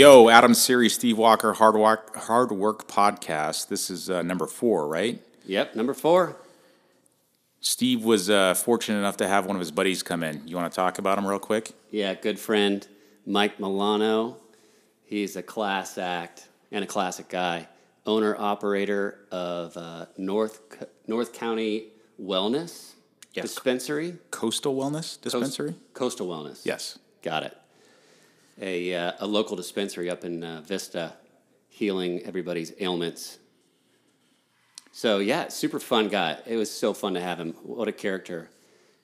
Yo, Adam Siri, Steve Walker, Hard Work, Hard Work Podcast. This is uh, number four, right? Yep, number four. Steve was uh, fortunate enough to have one of his buddies come in. You want to talk about him real quick? Yeah, good friend Mike Mellano. He's a class act and a classic guy. Owner operator of uh, North North County Wellness Yes. Dispensary, Coastal Wellness Dispensary? Coastal Wellness. Yes. got it. A uh, a local dispensary up in uh, Vista, healing everybody's ailments. So yeah, super fun guy. It was so fun to have him. What a character.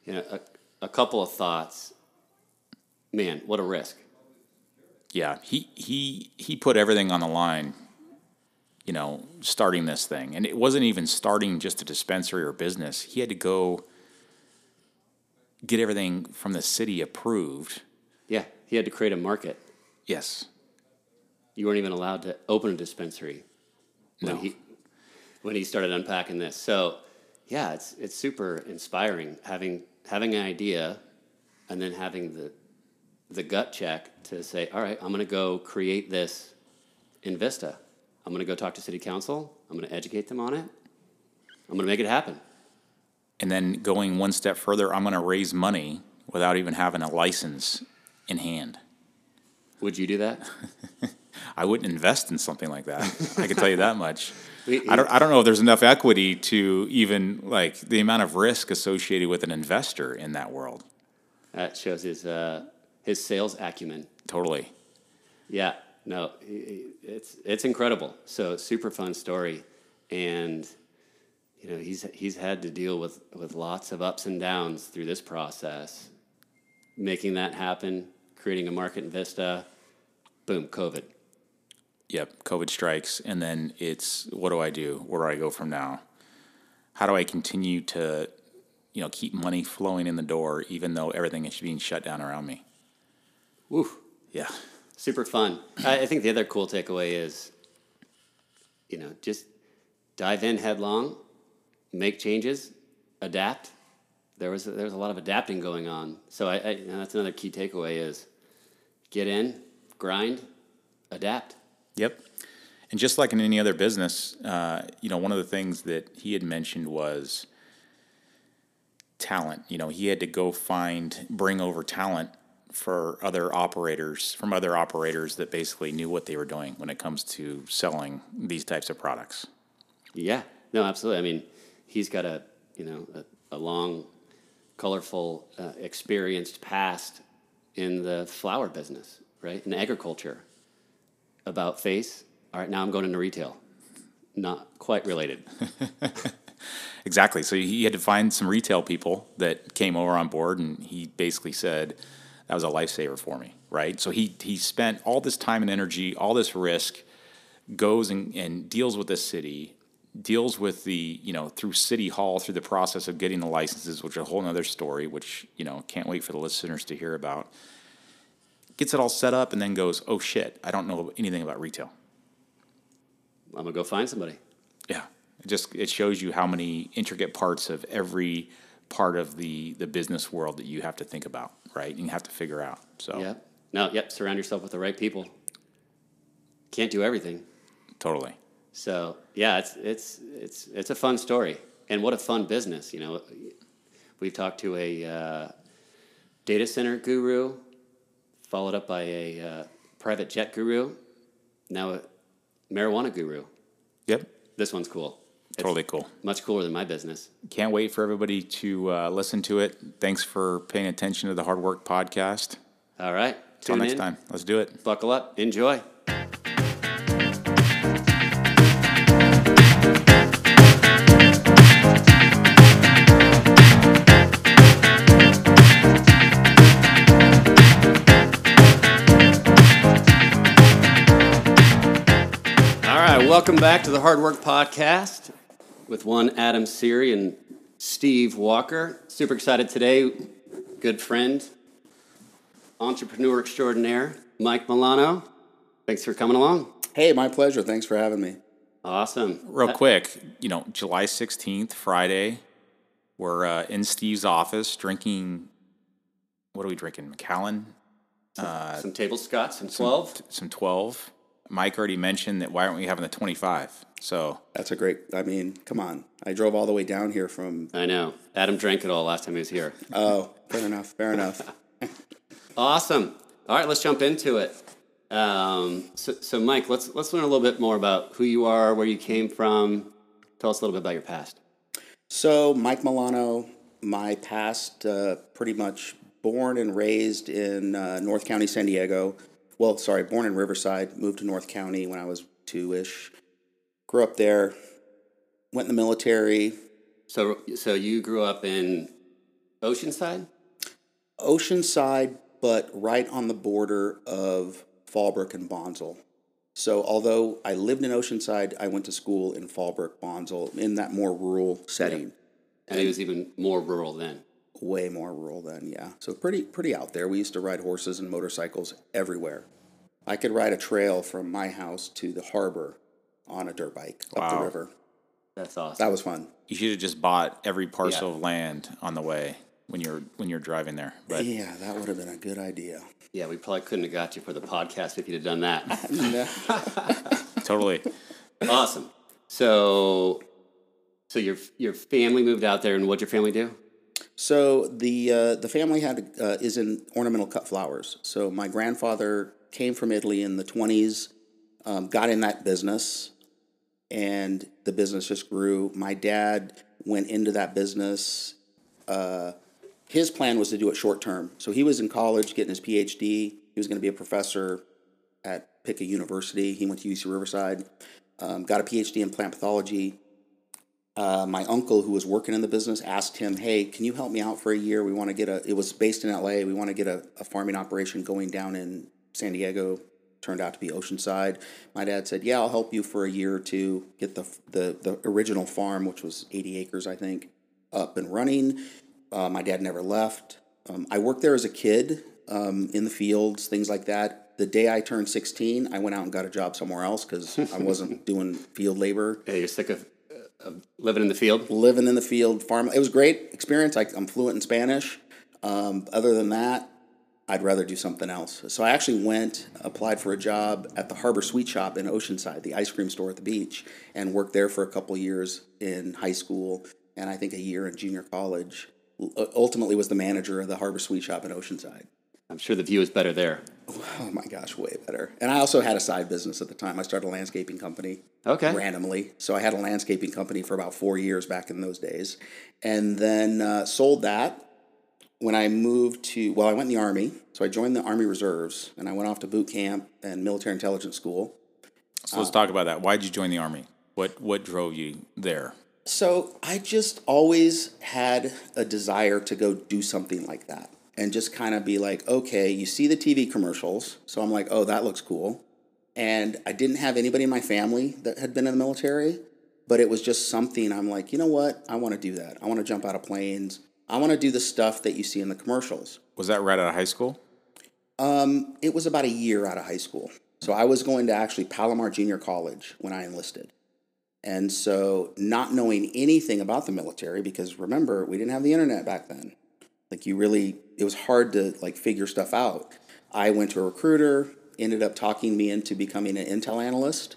You know, a, a couple of thoughts. Man, what a risk. Yeah, he he he put everything on the line. You know, starting this thing, and it wasn't even starting just a dispensary or business. He had to go get everything from the city approved. Yeah, he had to create a market. Yes. You weren't even allowed to open a dispensary when No. he when he started unpacking this. So, yeah, it's it's super inspiring having having an idea and then having the the gut check to say, "All right, I'm going to go create this in Vista. I'm going to go talk to city council. I'm going to educate them on it. I'm going to make it happen." And then going one step further, I'm going to raise money without even having a license in hand. Would you do that? I wouldn't invest in something like that. I can tell you that much. I don't, I don't know if there's enough equity to even like the amount of risk associated with an investor in that world. That shows his uh, his sales acumen. Totally. Yeah, no, it's it's incredible. So super fun story, and you know he's he's had to deal with with lots of ups and downs through this process, making that happen, creating a market in Vista, boom, COVID. Yep. COVID strikes. And then it's what do I do? Where do I go from now? How do I continue to, you know, keep money flowing in the door even though everything is being shut down around me? Woo, Yeah. super fun. I, I think the other cool takeaway is, you know, just dive in headlong, make changes, adapt. There was there was a lot of adapting going on, so I, I that's another key takeaway is get in, grind, adapt. Yep. And just like in any other business, uh, you know, one of the things that he had mentioned was talent. You know, he had to go find, bring over talent for other operators, from other operators that basically knew what they were doing when it comes to selling these types of products. Yeah, no, absolutely. I mean, he's got a you know a, a long, colorful, uh, experienced past in the flower business, right? In agriculture. About face. All right, now I'm going into retail. Not quite related. Exactly. So he had to find some retail people that came over on board, and he basically said that was a lifesaver for me, right? So he he spent all this time and energy, all this risk, goes and, and deals with this city, deals with the you know through city hall through the process of getting the licenses, which is a whole other story, which you know can't wait for the listeners to hear about. Gets it all set up, and then goes, oh shit, I don't know anything about retail. I'm gonna go find somebody. Yeah, it just it shows you how many intricate parts of every part of the the business world that you have to think about, right? And you have to figure out. So Yeah. No. Yep. Surround yourself with the right people. Can't do everything. totally. So yeah, it's it's it's it's a fun story, and what a fun business. You know, we've talked to a uh, data center guru, followed up by a uh, private jet guru, now a marijuana guru. Yep, This one's cool. It's totally cool. much cooler than my business. Can't wait for everybody to uh, listen to it. Thanks for paying attention to the Hard Work Podcast. All right, Till next in, time, let's do it. Buckle up, enjoy. Welcome back to the Hard Work Podcast with one Adam Seary and Steve Walker. Super excited today. Good friend, entrepreneur extraordinaire, Mike Mellano. Thanks for coming along. Hey, my pleasure. Thanks for having me. Awesome. Real quick, you know, July 16th, Friday, we're uh, in Steve's office drinking, what are we drinking? Macallan? some table scots some 12. some 12. Mike already mentioned that why aren't we having the 25? So That's a great. I mean, come on. I drove all the way down here from. I know. Adam drank it all last time he was here. Oh, fair enough. Fair enough. Awesome. All right, let's jump into it. Um, so, so, Mike, let's let's learn a little bit more about who you are, where you came from. Tell us a little bit about your past. So, Mike Mellano, my past, uh, pretty much born and raised in uh, North County, San Diego. Well, sorry, born in Riverside, moved to North County when I was two ish. Grew up there, went in the military. So, so you grew up in Oceanside. Oceanside, but right on the border of Fallbrook and Bonsall. So, although I lived in Oceanside, I went to school in Fallbrook, Bonsall, in that more rural setting. And it was even more rural then. Way more rural then, yeah. So pretty pretty out there. We used to ride horses and motorcycles everywhere. I could ride a trail from my house to the harbor on a dirt bike up the river. That's awesome. That was fun. you should have just bought every parcel Yeah. of land on the way when you're when you're driving there. But yeah, that would have been a good idea. yeah, we probably couldn't have got you for the podcast if you'd have done that. totally. awesome. So, so your your family moved out there, and what'd your family do? So the uh, the family had uh, is in ornamental cut flowers. So my grandfather came from Italy in the twenties, um, got in that business, and the business just grew. My dad went into that business. Uh, his plan was to do it short term. So he was in college getting his PhD. He was going to be a professor at Pickett University. He went to UC Riverside, um, got a PhD in plant pathology uh, my uncle who was working in the business asked him, "Hey, can you help me out for a year? We want to get a. It was based in L.A. We want to get a, a farming operation going down in San Diego. Turned out to be Oceanside. My dad said, "Yeah, I'll help you for a year or two. Get the the the original farm, which was eighty acres, I think, up and running." Uh, my dad never left. Um, I worked there as a kid um, in the fields, things like that. The day I turned sixteen, I went out and got a job somewhere else because I wasn't doing field labor Hey, you're sick of, living in the field. living in the field, farm. It was a great experience. I, I'm fluent in Spanish. Um, other than that, I'd rather do something else. So I actually went, applied for a job at the Harbor Sweet Shop in Oceanside, the ice cream store at the beach, and worked there for a couple years in high school and I think a year in junior college. Ultimately, was the manager of the Harbor Sweet Shop in Oceanside. I'm sure the view is better there. Oh my gosh, way better. And I also had a side business at the time. I started a landscaping company Okay. randomly. So I had a landscaping company for about four years back in those days, and then uh, sold that when I moved to. Well, I went in the army, so I joined the Army Reserves, and I went off to boot camp and military intelligence school. So let's talk about that. Why did you join the army? What what drove you there? So I just always had a desire to go do something like that and just kind of be like, okay, you see the TV commercials. So I'm like, oh, that looks cool. And I didn't have anybody in my family that had been in the military, but it was just something I'm like, you know what? I want to do that. I want to jump out of planes. I want to do the stuff that you see in the commercials. Was that right out of high school? Um, it was about a year out of high school. So I was going to actually Palomar Junior College when I enlisted. And so, not knowing anything about the military, because remember, we didn't have the internet back then. Like, you really, it was hard to like figure stuff out. I went to a recruiter, ended up talking me into becoming an intel analyst.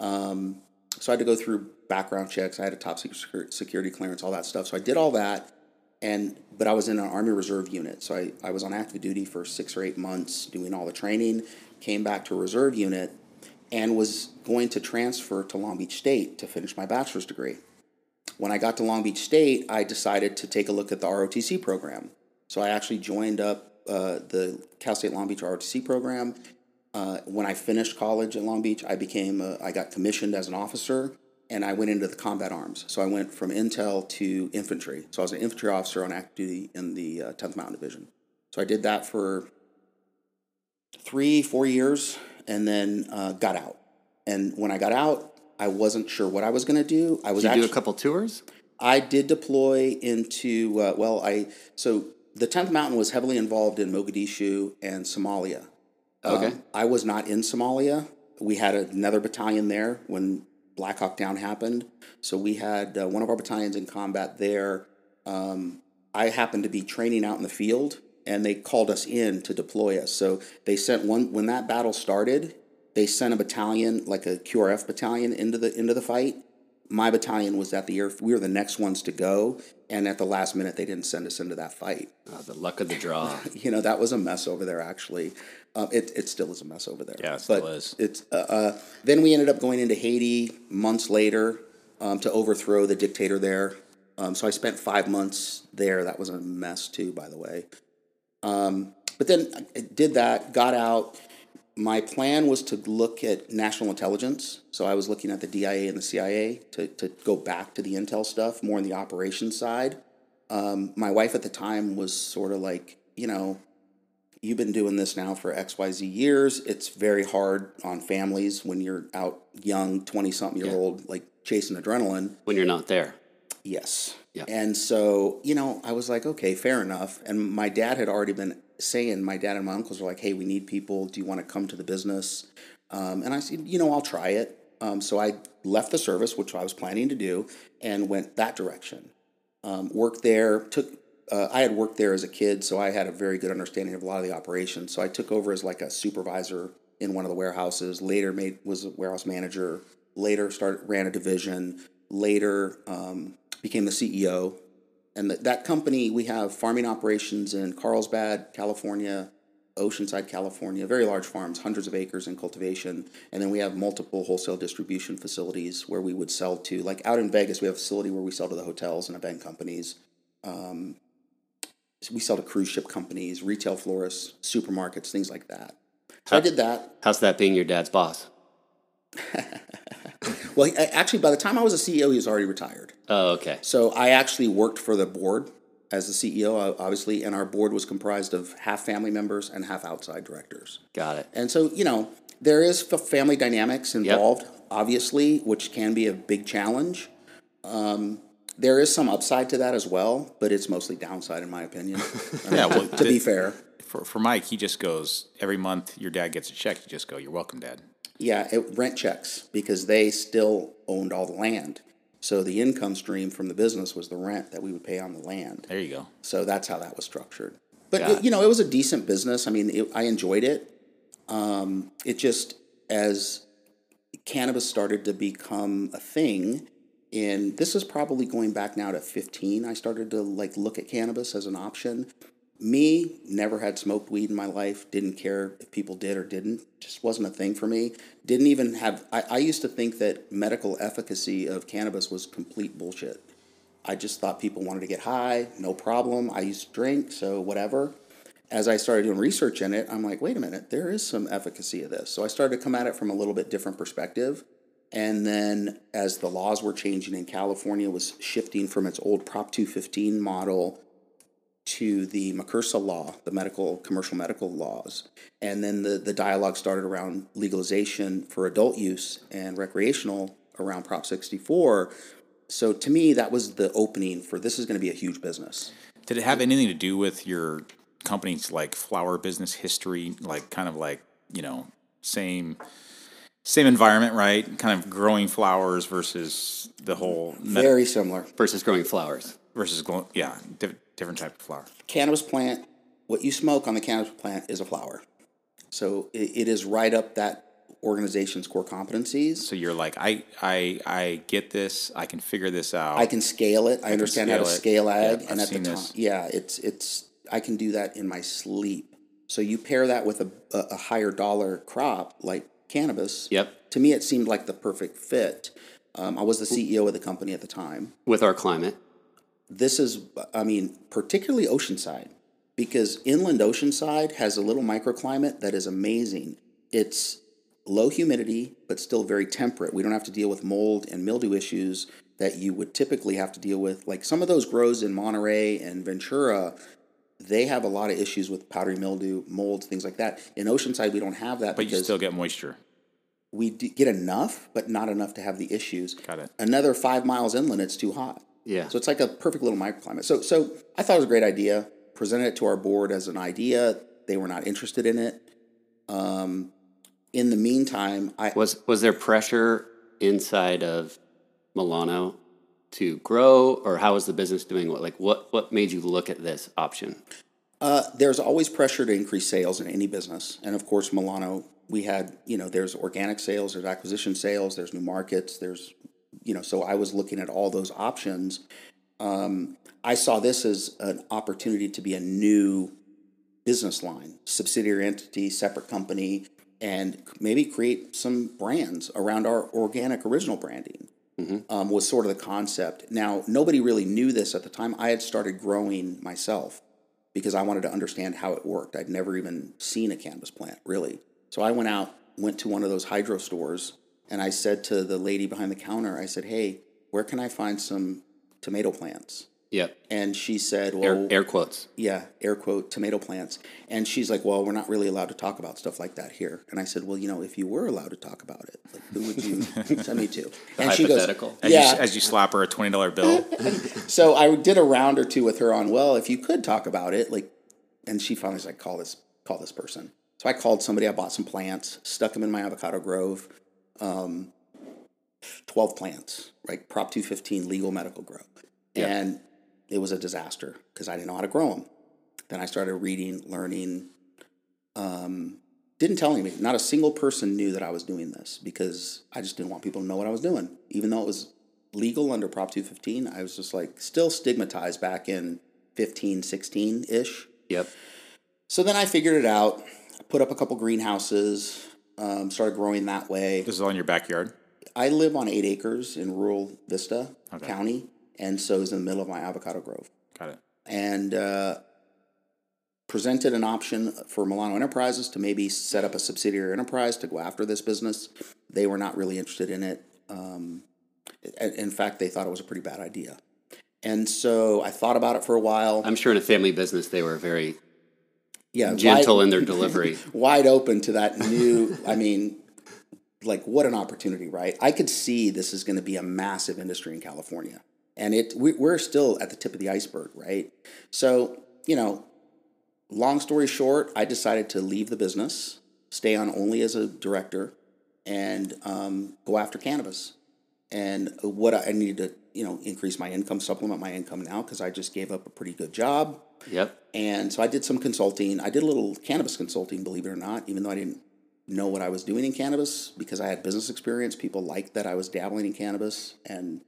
Um, so I had to go through background checks. I had a top secret security clearance, all that stuff. So I did all that, and but I was in an Army Reserve unit. So I, I was on active duty for six or eight months doing all the training. Came back to a reserve unit, and was going to transfer to Long Beach State to finish my bachelor's degree. When I got to Long Beach State, I decided to take a look at the ROTC program. So I actually joined up uh, the Cal State Long Beach ROTC program. Uh, when I finished college at Long Beach, I became a, I got commissioned as an officer, and I went into the combat arms. So I went from intel to infantry. So I was an infantry officer on active duty in the uh, 10th Mountain Division. So I did that for three, four years, and then uh, got out. And when I got out, I wasn't sure what I was going to do. I was Did you actually do a couple tours? I did deploy into uh, well, I so the 10th Mountain was heavily involved in Mogadishu and Somalia. Okay. Um, I was not in Somalia. We had another battalion there when Black Hawk Down happened. So we had uh, one of our battalions in combat there. Um, I happened to be training out in the field and they called us in to deploy us. So they sent one when that battle started. They sent a battalion, like a QRF battalion, into the into the fight. My battalion was at the air. We were the next ones to go, and at the last minute, they didn't send us into that fight. Oh, the luck of the draw. You know that was a mess over there. Actually, uh, it it still is a mess over there. Yeah, it still is. It's uh, uh, then we ended up going into Haiti months later um, to overthrow the dictator there. Um, so I spent five months there. That was a mess too, by the way. Um, but then I did that, got out. My plan was to look at national intelligence. So I was looking at the DIA and the CIA to, to go back to the intel stuff, more on the operations side. Um, my wife at the time was sort of like, you know, you've been doing this now for XYZ years. It's very hard on families when you're out young, 20 something year old, like chasing adrenaline. when you're not there. Yes. Yeah. And so, you know, I was like, okay, fair enough. And my dad had already been saying, my dad and my uncles were like, hey, we need people. Do you want to come to the business? Um, and I said, you know, I'll try it. Um, so I left the service, which I was planning to do, and went that direction. Um, worked there, took, uh, I had worked there as a kid, so I had a very good understanding of a lot of the operations. So I took over as like a supervisor in one of the warehouses. Later, made was a warehouse manager. Later, started ran a division. Later, um, became the CEO. And that that company, we have farming operations in Carlsbad, California, Oceanside, California, very large farms, hundreds of acres in cultivation. And then we have multiple wholesale distribution facilities where we would sell to, like out in Vegas, we have a facility where we sell to the hotels and event companies. Um, we sell to cruise ship companies, retail florists, supermarkets, things like that. So I did that. How's that being your dad's boss? Well, actually, by the time I was a CEO, he was already retired. Oh, okay. So I actually worked for the board as the CEO, obviously, and our board was comprised of half family members and half outside directors. Got it. And so, you know, there is family dynamics involved, obviously, which can be a big challenge. Um, there is some upside to that as well, but it's mostly downside, in my opinion. Yeah, well, to be fair. for, for Mike, he just goes every month. Your dad gets a check. You just go, "You're welcome, Dad." Yeah, it, rent checks because they still owned all the land. So the income stream from the business was the rent that we would pay on the land. There you go. So that's how that was structured. But it, you know, it was a decent business. I mean, it, I enjoyed it. Um, it just as cannabis started to become a thing, and this is probably going back now to fifteen. I started to like look at cannabis as an option. Me, never had smoked weed in my life. Didn't care if people did or didn't. Just wasn't a thing for me. Didn't even have. I, I used to think that medical efficacy of cannabis was complete bullshit. I just thought people wanted to get high, no problem. I used to drink, so whatever. As I started doing research in it, I'm like, wait a minute, there is some efficacy of this. So I started to come at it from a little bit different perspective. And then as the laws were changing and California was shifting from its old Prop 215 model to the MCRSA law, the medical commercial medical laws. And then the, the dialogue started around legalization for adult use and recreational around Prop 64. So to me, that was the opening for this is going to be a huge business. Did it have anything to do with your company's like flower business history? Like kind of like you know same same environment, right? Kind of growing flowers versus the whole med- Very similar. Versus growing flowers. versus glo- yeah, diff- different type of flower. Cannabis plant, what you smoke on the cannabis plant is a flower. So it, it is right up that organization's core competencies. So you're like, I I I get this. I can figure this out. I can scale it. I, understand how to scale ag, Yep, and I've at the time, this. yeah, it's it's I can do that in my sleep. So you pair that with a, a, a higher dollar crop like cannabis. Yep. To me, it seemed like the perfect fit. Um, I was the CEO of the company at the time. With our climate. This is, I mean, particularly Oceanside, because inland Oceanside has a little microclimate that is amazing. It's low humidity, but still very temperate. We don't have to deal with mold and mildew issues that you would typically have to deal with. Like some of those grows in Monterey and Ventura, they have a lot of issues with powdery mildew, mold, things like that. In Oceanside, we don't have that but you still get moisture. we get enough, but not enough to have the issues. Got it. Another five miles inland, it's too hot. Yeah. So it's like a perfect little microclimate. So so I thought it was a great idea. Presented it to our board as an idea. They were not interested in it. Um, in the meantime, I Was was there pressure inside of Mellano to grow, or how was the business doing? What like what what made you look at this option? Uh, there's always pressure to increase sales in any business, and of course, Mellano. We had, you know, there's organic sales, there's acquisition sales, there's new markets, there's, you know, so I was looking at all those options. Um, I saw this as an opportunity to be a new business line, subsidiary entity, separate company, and maybe create some brands around our organic original branding. Um, was sort of the concept. Now, nobody really knew this at the time. I had started growing myself because I wanted to understand how it worked. I'd never even seen a cannabis plant, really. So I went out, went to one of those hydro stores, and I said to the lady behind the counter, I said, Hey, where can I find some tomato plants? Yep. And she said, Well, Air, air quotes. yeah, air quote, tomato plants. And she's like, well, we're not really allowed to talk about stuff like that here. And I said, well, you know, if you were allowed to talk about it, like, who would you send me to? and she goes, hypothetical. As, yeah. you, as you slap her a twenty dollar bill. so I did a round or two with her on, well, if you could talk about it, like, and she finally was like, call this, call this person. So I called somebody, I bought some plants, stuck them in my avocado grove, um, 12 plants, right? Prop 215 legal medical grow. And it was a disaster because I didn't know how to grow them. Then I started reading, learning. Um, didn't tell anybody. Not a single person knew that I was doing this because I just didn't want people to know what I was doing. Even though it was legal under Prop 215, I was just like still stigmatized back in 15, 16 ish. Yep. So then I figured it out. I put up a couple greenhouses, um, started growing that way. This is all in your backyard. I live on eight acres in rural Vista Okay. County, and so it's in the middle of my avocado grove. Got it. And uh, presented an option for Mellano Enterprises to maybe set up a subsidiary enterprise to go after this business. They were not really interested in it. Um, in in fact, they thought it was a pretty bad idea. And so I thought about it for a while. I'm sure in a family business they were very yeah, gentle wide- in their delivery. wide open to that new. I mean, like what an opportunity, right? I could see this is going to be a massive industry in California, and it we, we're still at the tip of the iceberg, right? So you know, long story short, I decided to leave the business, stay on only as a director, and um, go after cannabis. And what I, I needed to, you know, increase my income, supplement my income now because I just gave up a pretty good job. Yep. And so I did some consulting. I did a little cannabis consulting, believe it or not, even though I didn't know what I was doing in cannabis because I had business experience. People liked that I was dabbling in cannabis and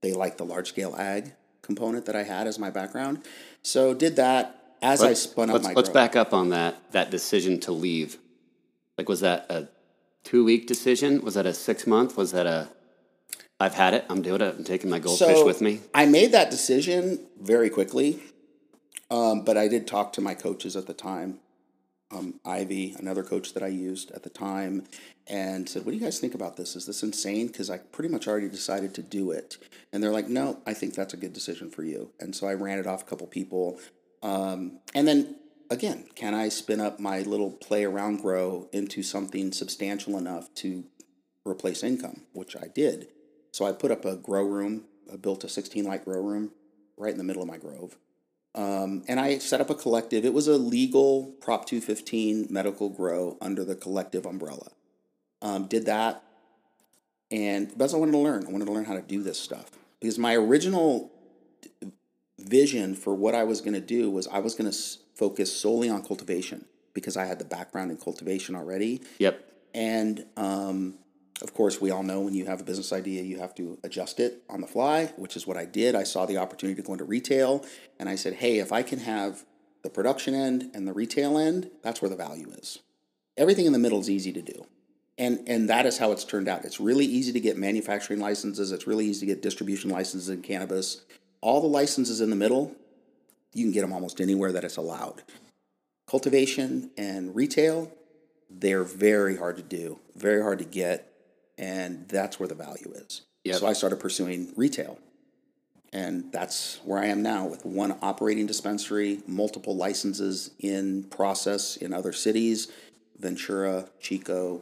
they liked the large scale ag component that I had as my background. So did that as I spun up let's my let's growth. back up on that that decision to leave. Like, was that a two week decision? Was that a six month? Was that a I've had it. I'm doing it. I'm taking my goldfish with me. I made that decision very quickly, um, but I did talk to my coaches at the time, um, Ivy, another coach that I used at the time, and said, "What do you guys think about this? Is this insane? Because I pretty much already decided to do it." And they're like, "No, I think that's a good decision for you." And so I ran it off a couple people, um, and then again, can I spin up my little play around grow into something substantial enough to replace income, which I did. So I put up a grow room, I built a 16 light grow room right in the middle of my grove. Um, and I set up a collective. It was a legal Prop 215 medical grow under the collective umbrella. Um, did that. And that's what I wanted to learn. I wanted to learn how to do this stuff. Because my original vision for what I was going to do was I was going to s- focus solely on cultivation because I had the background in cultivation already. Yep. And um, of course, we all know when you have a business idea, you have to adjust it on the fly, which is what I did. I saw the opportunity to go into retail, and I said, hey, if I can have the production end and the retail end, that's where the value is. Everything in the middle is easy to do. And, and that is how it's turned out. It's really easy to get manufacturing licenses. It's really easy to get distribution licenses in cannabis. All the licenses in the middle, you can get them almost anywhere that it's allowed. Cultivation and retail, they're very hard to do, very hard to get, and that's where the value is. Yep. So I started pursuing retail. And that's where I am now with one operating dispensary, multiple licenses in process in other cities, Ventura, Chico.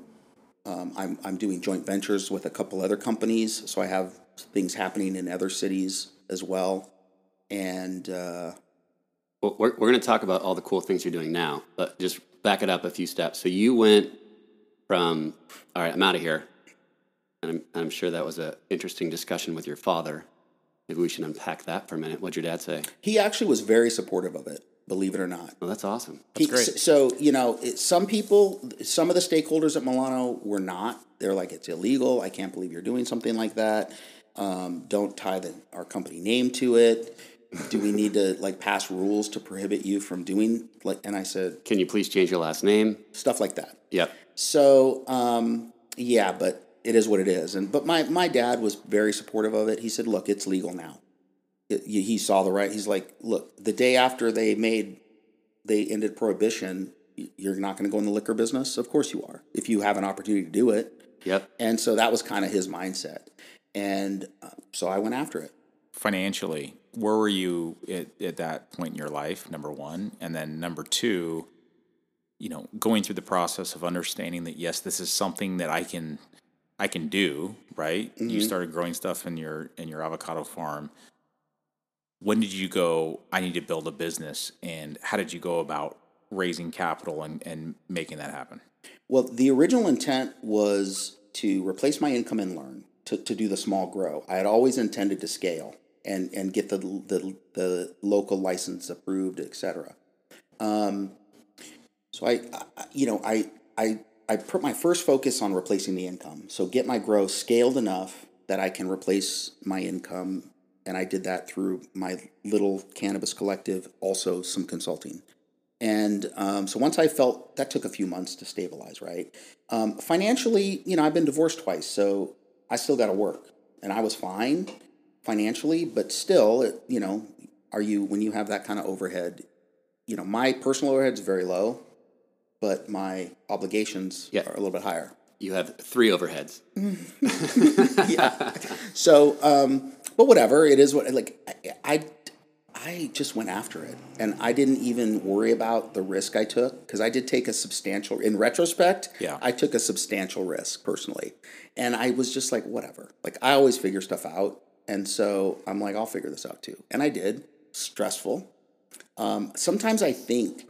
Um, I'm, I'm doing joint ventures with a couple other companies, so I have things happening in other cities as well. And uh, Well, we're, we're going to talk about all the cool things you're doing now, but just back it up a few steps. So you went from, all right, I'm out of here. And I'm, I'm sure that was an interesting discussion with your father. Maybe we should unpack that for a minute. What'd your dad say? he actually was very supportive of it. believe it or not. Well, that's awesome. He- great. So, you know, it, some people, some of the stakeholders at Mellano were not. They're like, it's illegal. I can't believe you're doing something like that. Um, don't tie the, our company name to it. Do we need to like pass rules to prohibit you from doing like? And I said Can you please change your last name? stuff like that. Yep. So um, yeah, but it is what it is. And but my my dad was very supportive of it. He said, "Look, it's legal now." It, he saw the right. He's like, "Look, the day after they made they ended prohibition, you're not going to go in the liquor business. Of course you are. If you have an opportunity to do it." Yep. And so that was kind of his mindset. And uh, so I went after it. financially, where were you at, at that point in your life? Number one, and then number two, you know, going through the process of understanding that yes, this is something that I can, I can do. Right? You started growing stuff in your in your avocado farm. When did you go? I need to build a business, and how did you go about raising capital and, and making that happen? Well, the original intent was to replace my income and learn to, to do the small grow. I had always intended to scale and, and get the, the, the local license approved, et cetera. Um, so I, I, you know, I, I, I put my first focus on replacing the income. So get my growth scaled enough that I can replace my income. And I did that through my little cannabis collective, also some consulting. And um, so once I felt that took a few months to stabilize, right? Um, financially, you know, I've been divorced twice, so I still got to work, and I was fine financially, but still, it, you know, are you when you have that kind of overhead? You know, my personal overhead is very low, but my obligations Yeah. are a little bit higher. You have three overheads. yeah. So, um, but whatever it is, what like I, I, I just went after it, and I didn't even worry about the risk I took because I did take a substantial. In retrospect, Yeah. I took a substantial risk personally, and I was just like, whatever. Like I always figure stuff out, and so I'm like, I'll figure this out too, and I did. Stressful. Um, sometimes I think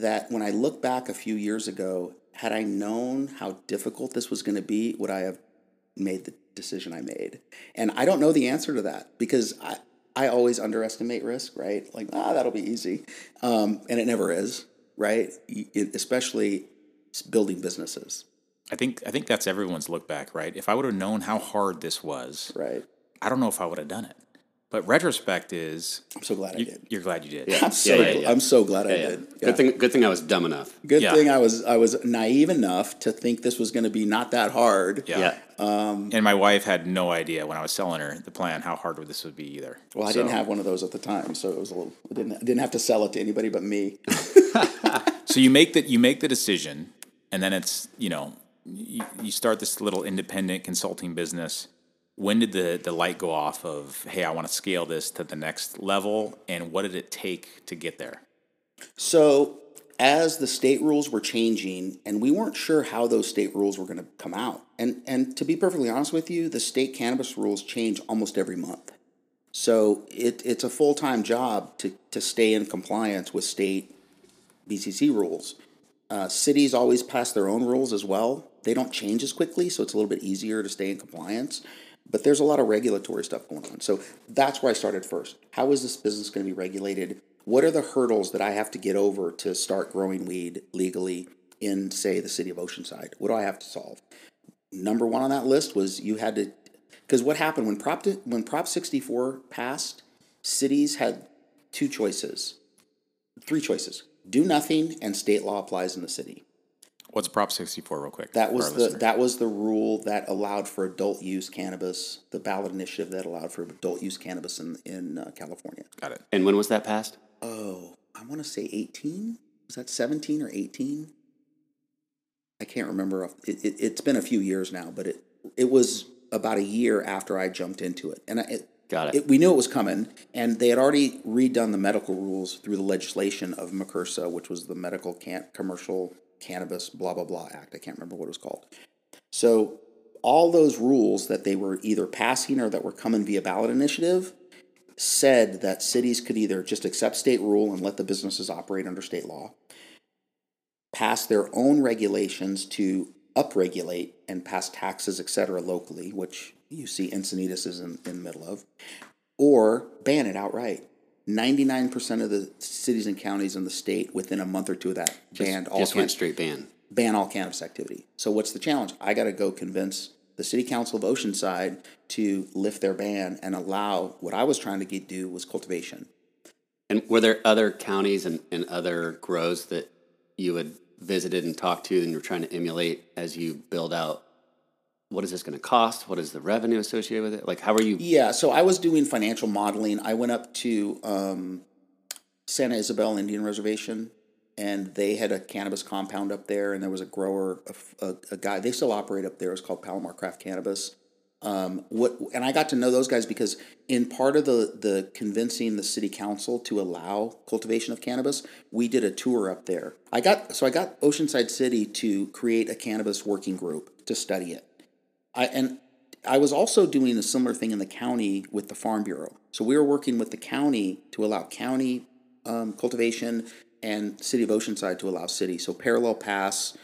that when I look back a few years ago, had I known how difficult this was going to be, would I have made the decision I made? And I don't know the answer to that because I, I always underestimate risk, right? Like, ah, that'll be easy. Um, and it never is, right? It- especially building businesses, I think I think that's everyone's look back, right? If I would have known how hard this was, right? I don't know if I would have done it. But retrospect is I'm so glad I you, did. you're glad you did. Yeah. I'm so, yeah, yeah. I'm so glad I Yeah, yeah. did. Yeah. Good thing. Good thing I was dumb enough. Good Yeah. thing I was I was naive enough to think this was going to be not that hard. Yeah. Yeah. Um, and my wife had no idea when I was selling her the plan how hard this would be either. Well, I So- didn't have one of those at the time, so it was a little. I didn't I didn't have to sell it to anybody but me. So you make that you make the decision, and then it's you know you, you start this little independent consulting business. When did the the light go off of hey I want to scale this to the next level, and what did it take to get there? So, as the state rules were changing, and we weren't sure how those state rules were going to come out, and and to be perfectly honest with you, the state cannabis rules change almost every month. So it it's a full time job to to stay in compliance with state BCC rules. Uh, cities always pass their own rules as well. They don't change as quickly, so it's a little bit easier to stay in compliance. But there's a lot of regulatory stuff going on. So that's where I started first. How is this business going to be regulated? What are the hurdles that I have to get over to start growing weed legally in, say, the city of Oceanside? What do I have to solve? Number one on that list was you had to, because what happened when Prop when Prop 64 passed, cities had two choices, three choices: do nothing, and state law applies in the city. What's Prop sixty four, real quick? That was the listener? that was the rule that allowed for adult use cannabis. The ballot initiative that allowed for adult use cannabis in in uh, California. Got it. And when was that passed? Oh, I want to say eighteen. Was that seventeen or eighteen? I can't remember. It, it, it's been a few years now, but it it was about a year after I jumped into it, and I, it, Got it. it, we knew it was coming, and they had already redone the medical rules through the legislation of MCRSA, which was the Medical Can- Commercial Cannabis blah blah blah Act. I can't remember what it was called. So all those rules that they were either passing or that were coming via ballot initiative said that cities could either just accept state rule and let the businesses operate under state law, pass their own regulations to upregulate and pass taxes, etc., locally, which you see Encinitas is in, in the middle of, or ban it outright. Ninety-nine percent of the cities and counties in the state within a month or two of that banned all Just can- went straight ban. ban all cannabis activity. So what's the challenge? I got to go convince the city council of Oceanside to lift their ban and allow what I was trying to get do was cultivation. And were there other counties and, and other grows that you had visited and talked to and you're trying to emulate as you build out? What is this going to cost? What is the revenue associated with it? Like, how are you? Yeah, so I was doing financial modeling. I went up to um, Santa Ysabel Indian Reservation, and they had a cannabis compound up there, and there was a grower, a, a, a guy. They still operate up there. It's called Palomar Craft Cannabis. Um, what and I got to know those guys because in part of the the convincing the city council to allow cultivation of cannabis, we did a tour up there. I got so I got Oceanside City to create a cannabis working group to study it. I and I was also doing a similar thing in the county with the Farm Bureau. So we were working with the county to allow county um, cultivation and City of Oceanside to allow city. So parallel pass.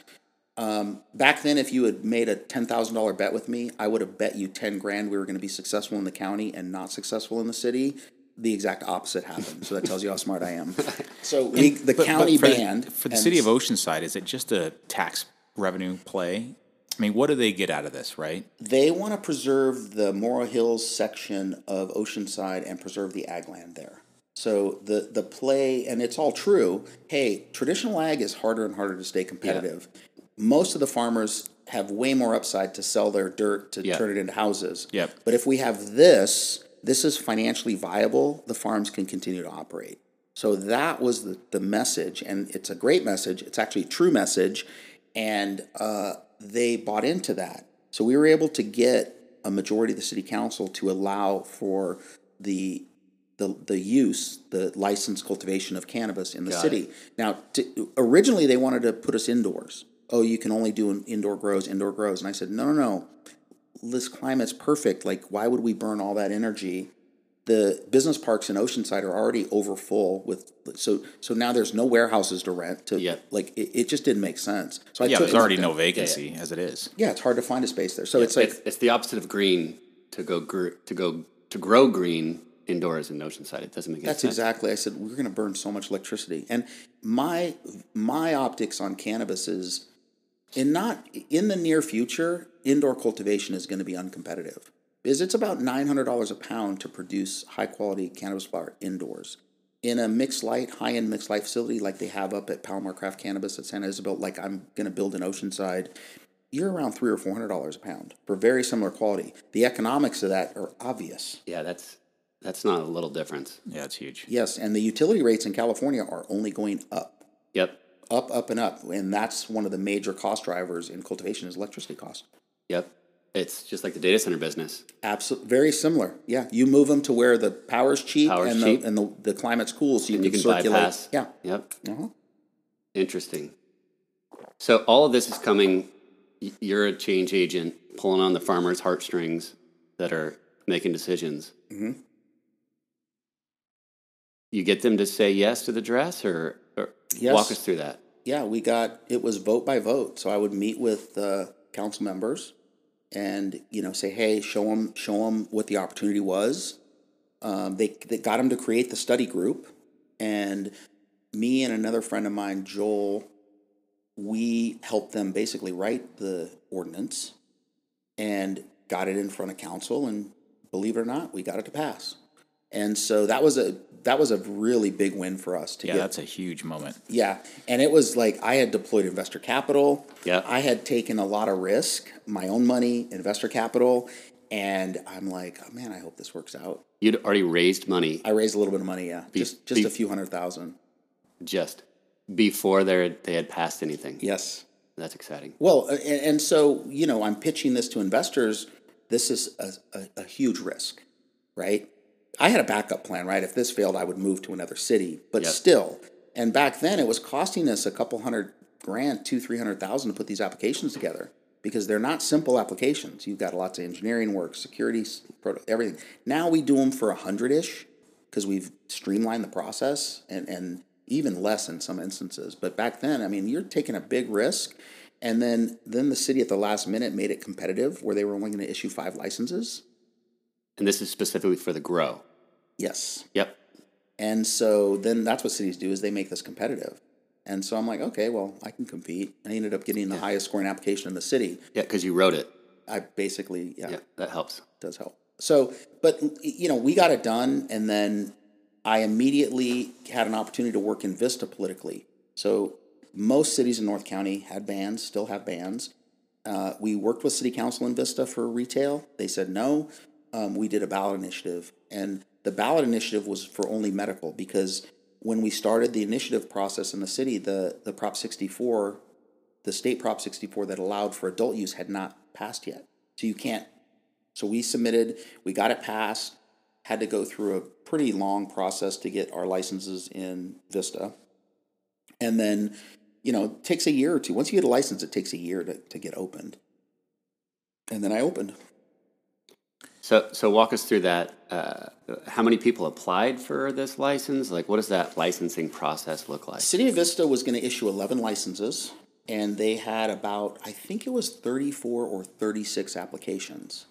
Um, back then, if you had made a ten thousand dollar bet with me, I would have bet you ten grand we were going to be successful in the county and not successful in the city. The exact opposite happened. So that tells you how smart I am. So we, the But- but county for the- for the city of Oceanside. Is it just a tax revenue play? I mean, what do they get out of this, right? They want to preserve the Morro Hills section of Oceanside and preserve the ag land there. So the the play, and it's all true. Hey, traditional ag is harder and harder to stay competitive. Most of the farmers have way more upside to sell their dirt to Yeah. turn it into houses. Yep. But if we have this, this is financially viable. The farms can continue to operate. So that was the, the message, and it's a great message. It's actually a true message, and uh, they bought into that. So we were able to get a majority of the city council to allow for the the, the use, the licensed cultivation of cannabis in the Got city. Now, to, originally they wanted to put us indoors. Oh, you can only do an indoor grows, indoor grows, and I said, no, no, no. This climate's perfect. Like, why would we burn all that energy? The business parks in Oceanside are already over full with so so now there's no warehouses to rent. To Yep. like it, it just didn't make sense. So I Yeah, there's already no vacancy as it is. yeah, it's hard to find a space there. So it's like it's, it's the opposite of green to go gr- to go to grow green indoors in Oceanside. It doesn't make That's sense. exactly. I said we're going to burn so much electricity, and my my optics on cannabis is, in not in the near future, indoor cultivation is going to be uncompetitive because it's about nine hundred dollars a pound to produce high quality cannabis flower indoors. In a mixed light, high end mixed light facility like they have up at Palomar Craft Cannabis at Santa Ysabel, like I'm going to build in Oceanside, you're around three or four hundred dollars a pound for very similar quality. The economics of that are obvious. Yeah, that's that's not a little difference. Yeah, it's huge. Yes, and the utility rates in California are only going up, Yep, up, up, and up, and that's one of the major cost drivers in cultivation is electricity cost. yep. It's just like the data center business. Absolutely, very similar. Yeah, you move them to where the power's cheap Power's and cheap. the and the, the climate's cool, so you, And you can, can circulate. bypass. Yeah, Yep. uh-huh. Interesting. So all of this is coming. You're a change agent, pulling on the farmers' heartstrings that are making decisions. Mm-hmm. You get them to say yes to the dress, or, or Yes. walk us through that. yeah. We got it was vote by vote, so I would meet with the council members, and you know say, hey, show them show them what the opportunity was. Um, they they got them to create the study group, and me and another friend of mine, Joel, we helped them basically write the ordinance and got it in front of council and believe it or not, we got it to pass. And so that was a that was a really big win for us to Yeah, get. that's a huge moment. Yeah, and it was like I had deployed investor capital. Yeah. I had taken a lot of risk, my own money, investor capital, and I'm like, oh man, I hope this works out. You'd already raised money I raised a little bit of money, yeah, just just be- a few hundred thousand. just before they they had passed anything. Yes. That's exciting. Well, and, and so you know, I'm pitching this to investors. This is a, a, a huge risk, right? I had a backup plan, right? If this failed, I would move to another city, but Yep. still. And back then, it was costing us a couple hundred grand, two, three hundred thousand to put these applications together because they're not simple applications. You've got lots of engineering work, security, everything. Now we do them for a hundred ish because we've streamlined the process and, and even less in some instances. But back then, I mean, you're taking a big risk. And then, then the city at the last minute made it competitive where they were only going to issue five licenses. And this is specifically for the grow. Yes. Yep. And so then that's what cities do is they make this competitive. And so I'm like, okay, well, I can compete. I ended up getting the highest scoring application in the city. Yeah, because you wrote it. I basically, yeah, Yeah, that helps. does help. So, but you know, we got it done, and then I immediately had an opportunity to work in Vista politically. So most cities in North County had bans, still have bans. Uh, we worked with City Council in Vista for retail. They said no. Um, we did a ballot initiative, and the ballot initiative was for only medical because when we started the initiative process in the city, the the Prop sixty four, the state Prop sixty four that allowed for adult use had not passed yet. So you can't. So we submitted, we got it passed, had to go through a pretty long process to get our licenses in Vista. And then, you know, it takes a year or two. Once you get a license, it takes a year to, to get opened. And then I opened. So, so walk us through that. Uh, how many people applied for this license? Like, what does that licensing process look like? City of Vista was going to issue 11 licenses, and they had about, I think it was 34 or 36 applications.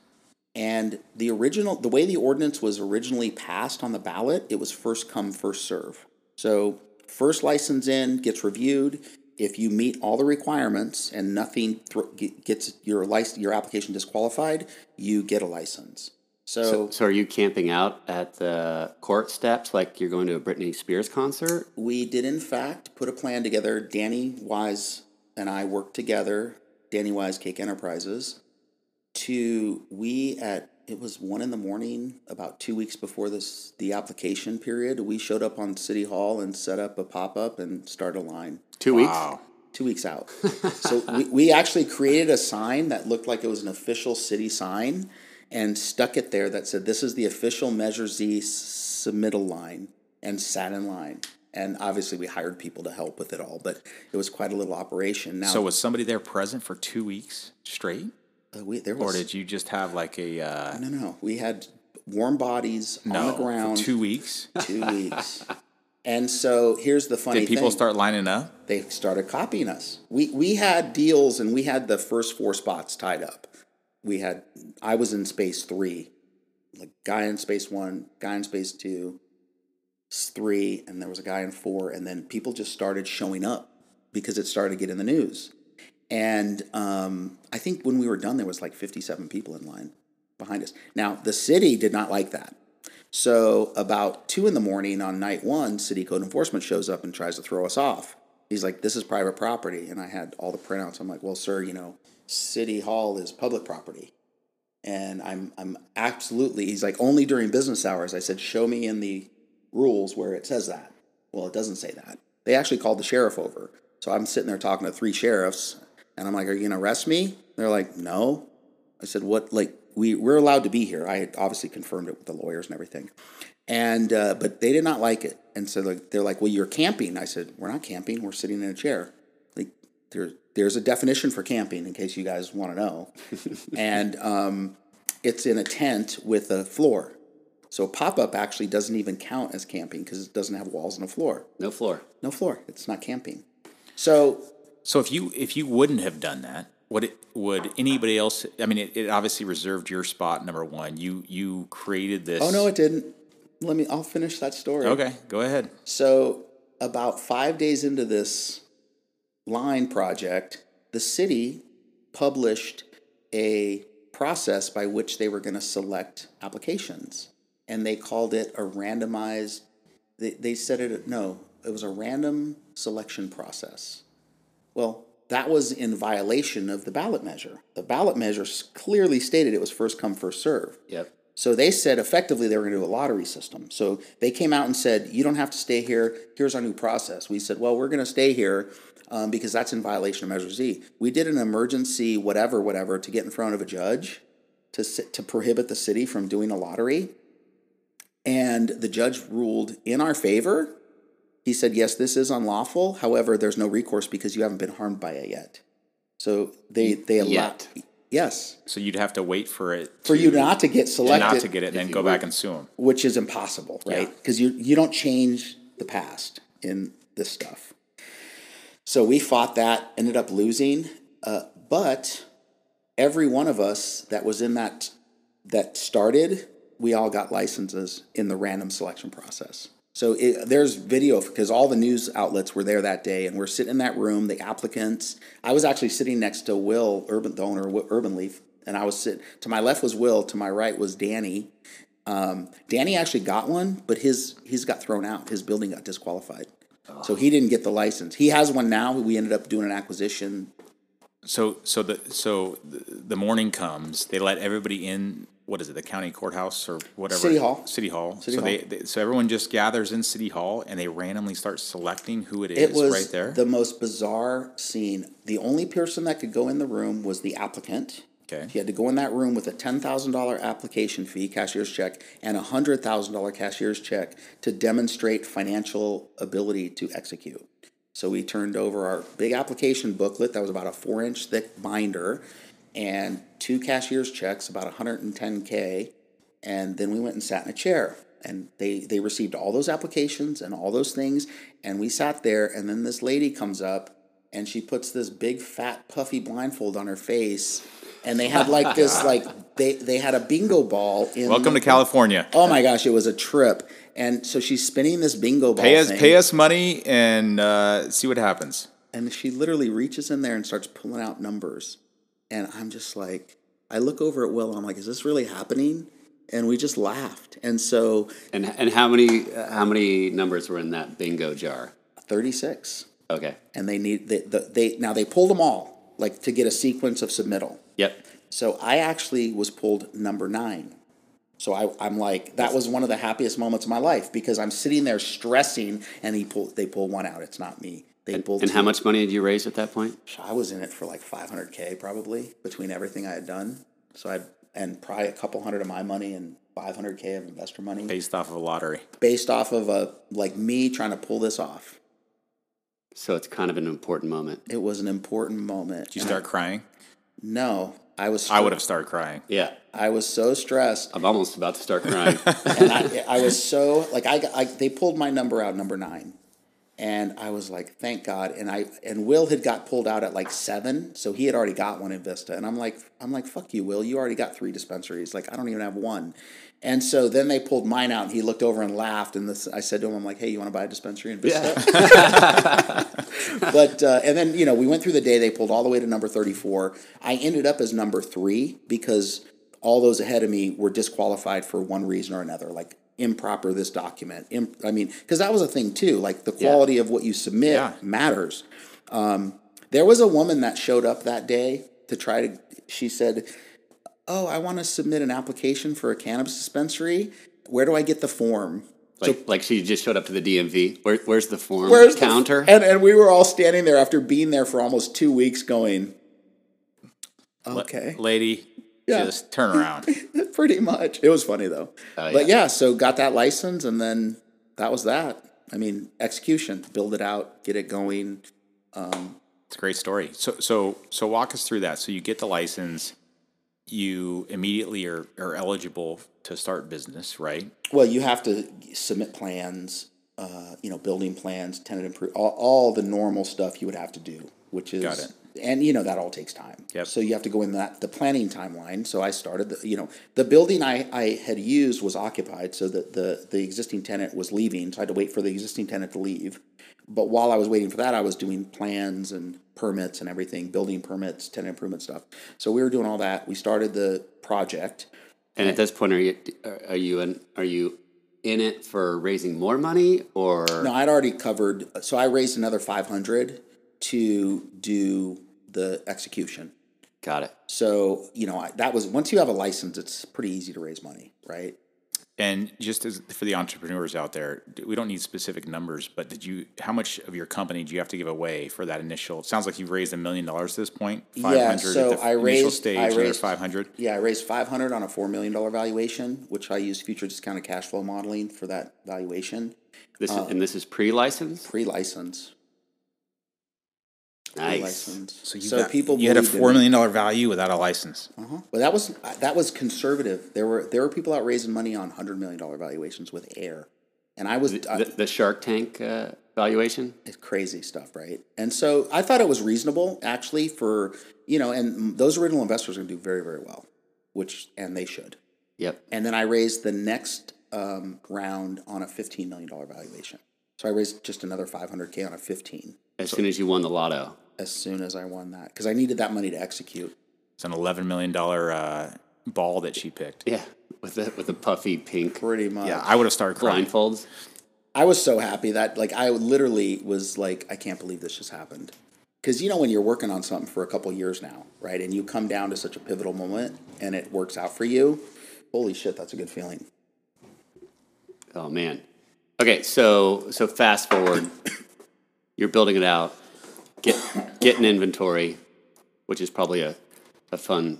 And the original, the way the ordinance was originally passed on the ballot, it was first come, first serve. So, first license in gets reviewed. If you meet all the requirements and nothing ge- gets your license, your application disqualified, you get a license. So, so are you camping out at the court steps like you're going to a Britney Spears concert? We did, in fact, put a plan together. Danny Wise and I worked together, Danny Wise Cake Enterprises, to we at it was one in the morning, about two weeks before this the application period. We showed up on City Hall and set up a pop up and start a line. Two weeks? Two weeks out. so we, we actually created a sign that looked like it was an official city sign and stuck it there that said, This is the official Measure Z submittal line, and sat in line. And obviously, we hired people to help with it all, but it was quite a little operation. Now, So was somebody there present for two weeks straight, uh, we, there or did you just have like a uh, no, no. We had warm bodies no on the ground for two weeks? two weeks. And so here's the funny thing. Did people thing. start lining up? they started copying us. We we had deals and we had the first four spots tied up. We had I was in space three, like guy in space one, guy in space two, three, and there was a guy in four, and then people just started showing up because it started to get in the news. And um, I think when we were done, there was like 57 people in line behind us. Now the city did not like that. So about two in the morning on night one, city code enforcement shows up and tries to throw us off. He's like, "This is private property," and I had all the printouts. I'm like, "Well, sir, you know, city hall is public property." And I'm I'm absolutely. He's like, "Only during business hours." I said, "Show me in the rules where it says that." Well, it doesn't say that. They actually called the sheriff over. So I'm sitting there talking to three sheriffs, and I'm like, "Are you gonna arrest me?" They're like, "No." I said, "What? Like we we're allowed to be here." I had obviously confirmed it with the lawyers and everything, and uh, but they did not like it, and so like, they're like, "Well, you're camping." I said, "We're not camping. We're sitting in a chair." Like there, there's a definition for camping in case you guys want to know, and um, it's in a tent with a floor. So pop up actually doesn't even count as camping because it doesn't have walls and a floor. No floor. No floor. It's not camping. So So if you if you wouldn't have done that, would it would anybody else? I mean, it, it obviously reserved your spot. Number one, you you created this. oh no, it didn't. Let me. I'll finish that story. Okay, go ahead. So, about five days into this line project, the city published a process by which they were going to select applications. And they called it a randomized, they, they said it, no, it was a random selection process. Well, that was in violation of the ballot measure. The ballot measure clearly stated it was first come, first serve. Yep. So they said effectively they were going to do a lottery system. So they came out and said, you don't have to stay here. Here's our new process. We said, well, we're going to stay here um, because that's in violation of Measure Z. We did an emergency whatever, whatever to get in front of a judge to, to prohibit the city from doing a lottery. And the judge ruled in our favor. He said, yes, this is unlawful. However, there's no recourse because you haven't been harmed by it yet. So they, they allow, Yet. yes, So you'd have to wait for it for you not to get selected not to get it, and then go would. back and sue them. which is impossible, right? Because you you don't change the past in this stuff. So we fought that, ended up losing, uh, but every one of us that was in that that started, we all got licenses in the random selection process. So it, there's video because all the news outlets were there that day, and we're sitting in that room. The applicants. I was actually sitting next to Will, Urban, the owner of Urban Leaf, and I was sit. To my left was Will. To my right was Danny. Um, Danny actually got one, but his he's got thrown out. His building got disqualified, so he didn't get the license. He has one now. We ended up doing an acquisition. So so the so the morning comes. They let everybody in. What is it? The county courthouse or whatever. City Hall. City Hall. City so Hall. They, they so everyone just gathers in City Hall and they randomly start selecting who it is It was right there. the most bizarre scene. The only person that could go in the room was the applicant. Okay. He had to go in that room with a ten thousand dollar application fee, cashier's check, and a hundred thousand dollar cashier's check to demonstrate financial ability to execute. So we turned over our big application booklet that was about a four inch thick binder, and two cashier's checks, about hundred and ten k, and then we went and sat in a chair. And they, they received all those applications and all those things, and we sat there. And then this lady comes up, and she puts this big fat puffy blindfold on her face, and they had like this like they they had a bingo ball in. Welcome to California. Oh my gosh, it was a trip. And so she's spinning this bingo ball. Pay us thing, pay us money and uh, see what happens. and she literally reaches in there and starts pulling out numbers. And I'm just like, I look over at Will and I'm like, is this really happening? And we just laughed. And so And and how many uh, how many numbers were in that bingo jar? 36. Okay. And they need they, the, they now they pulled them all like to get a sequence of submittal. Yep. So I actually was pulled number nine. So I, I'm like, that was one of the happiest moments of my life because I'm sitting there stressing, and he pull, they pull one out. It's not me. They pulled. And how much money did you raise at that point? I was in it for like 500k probably between everything I had done. So I and probably a couple hundred of my money and 500k of investor money Based off of a lottery. based off of a like me trying to pull this off. So it's kind of an important moment. It was an important moment. Did you start crying? No, I was. I would have started crying. Yeah. I was so stressed. I'm almost about to start crying. and I, I was so like I, got- I they pulled my number out number nine. And i was like thank god. And i and will had got pulled out at like seven. So he had already got one in vista. And i'm like i'm like fuck you will. You already got three dispensaries. Like i don't even have one. And so then they pulled mine out and he looked over and laughed. And this i said to him i'm like hey you want to buy a dispensary in vista? But uh, and then you know we went through the day. They pulled all the way to number 34 i ended up as number three because all those ahead of me were disqualified for one reason or another like improper this document Im- i mean because that was a thing too like the quality of what you submit Yeah. matters um, there was a woman that showed up that day to try to she said oh i want to submit an application for a cannabis dispensary where do i get the form like, like she just showed up to the DMV. Where, where's the form Where's the- counter? and and we were all standing there after being there for almost two weeks, going, okay, Lady, Yeah. just turn around. pretty much. It was funny though, Oh, but yeah. So got that license, and then that was that. I mean, execution, build it out, get it going. Um, It's a great story. So so so walk us through that. So you get the license, you immediately are, are eligible to start business, right? Well, you have to submit plans, uh, you know, building plans, tenant improve, all, all the normal stuff you would have to do, which is, Got it. And you know that all takes time. Yep. So you have to go in that the planning timeline. So I started, the, you know, the building I, I had used was occupied, so that the the existing tenant was leaving, so I had to wait for the existing tenant to leave. But while I was waiting for that, I was doing plans and permits and everything, building permits, tenant improvement stuff. So we were doing all that. We started the project. and at this point, are you are you in, are you in it for raising more money or No, I'd already covered. So I raised another five hundred to do the execution. got it? So you know I, that was once you have a license, it's pretty easy to raise money, right? And just as for the entrepreneurs out there, we don't need specific numbers, but did you? How much of your company do you have to give away for that initial? It sounds like you've raised a million dollars at this point. Yeah, so I raised- stage, I raised- five hundred. Yeah, I raised five hundred on a four million dollar valuation, which I used future discounted cash flow modeling for that valuation, This is, uh, and this is pre-license. pre-license. Nice. Pre-license. So you so got, people you had a believed in four me. million dollar value without a license. Uh-huh. But that was that was conservative. There were there were people out raising money on hundred million dollar valuations with air, and I was I- The, the Shark Tank uh, valuation. It's crazy stuff, right? And so I thought it was reasonable actually for, you know, and those original investors are going to do very, very well, which, and they should. Yep. And then I raised the next um, round on a fifteen million dollar valuation. So I raised just another five hundred k on a fifteen As soon as you won the lotto. As soon as I won that because I needed that money to execute. It's an eleven million dollar uh, ball that she picked. Yeah, with the with the puffy pink Pretty much. Yeah, I would have started crying. blindfolds. I was so happy that like I literally was like I can't believe this just happened. Cuz you know when you're working on something for a couple years now, right? And you come down to such a pivotal moment and it works out for you, holy shit, that's a good feeling. Oh man. Okay, so so fast forward, you're building it out, get get an inventory, which is probably a, a fun,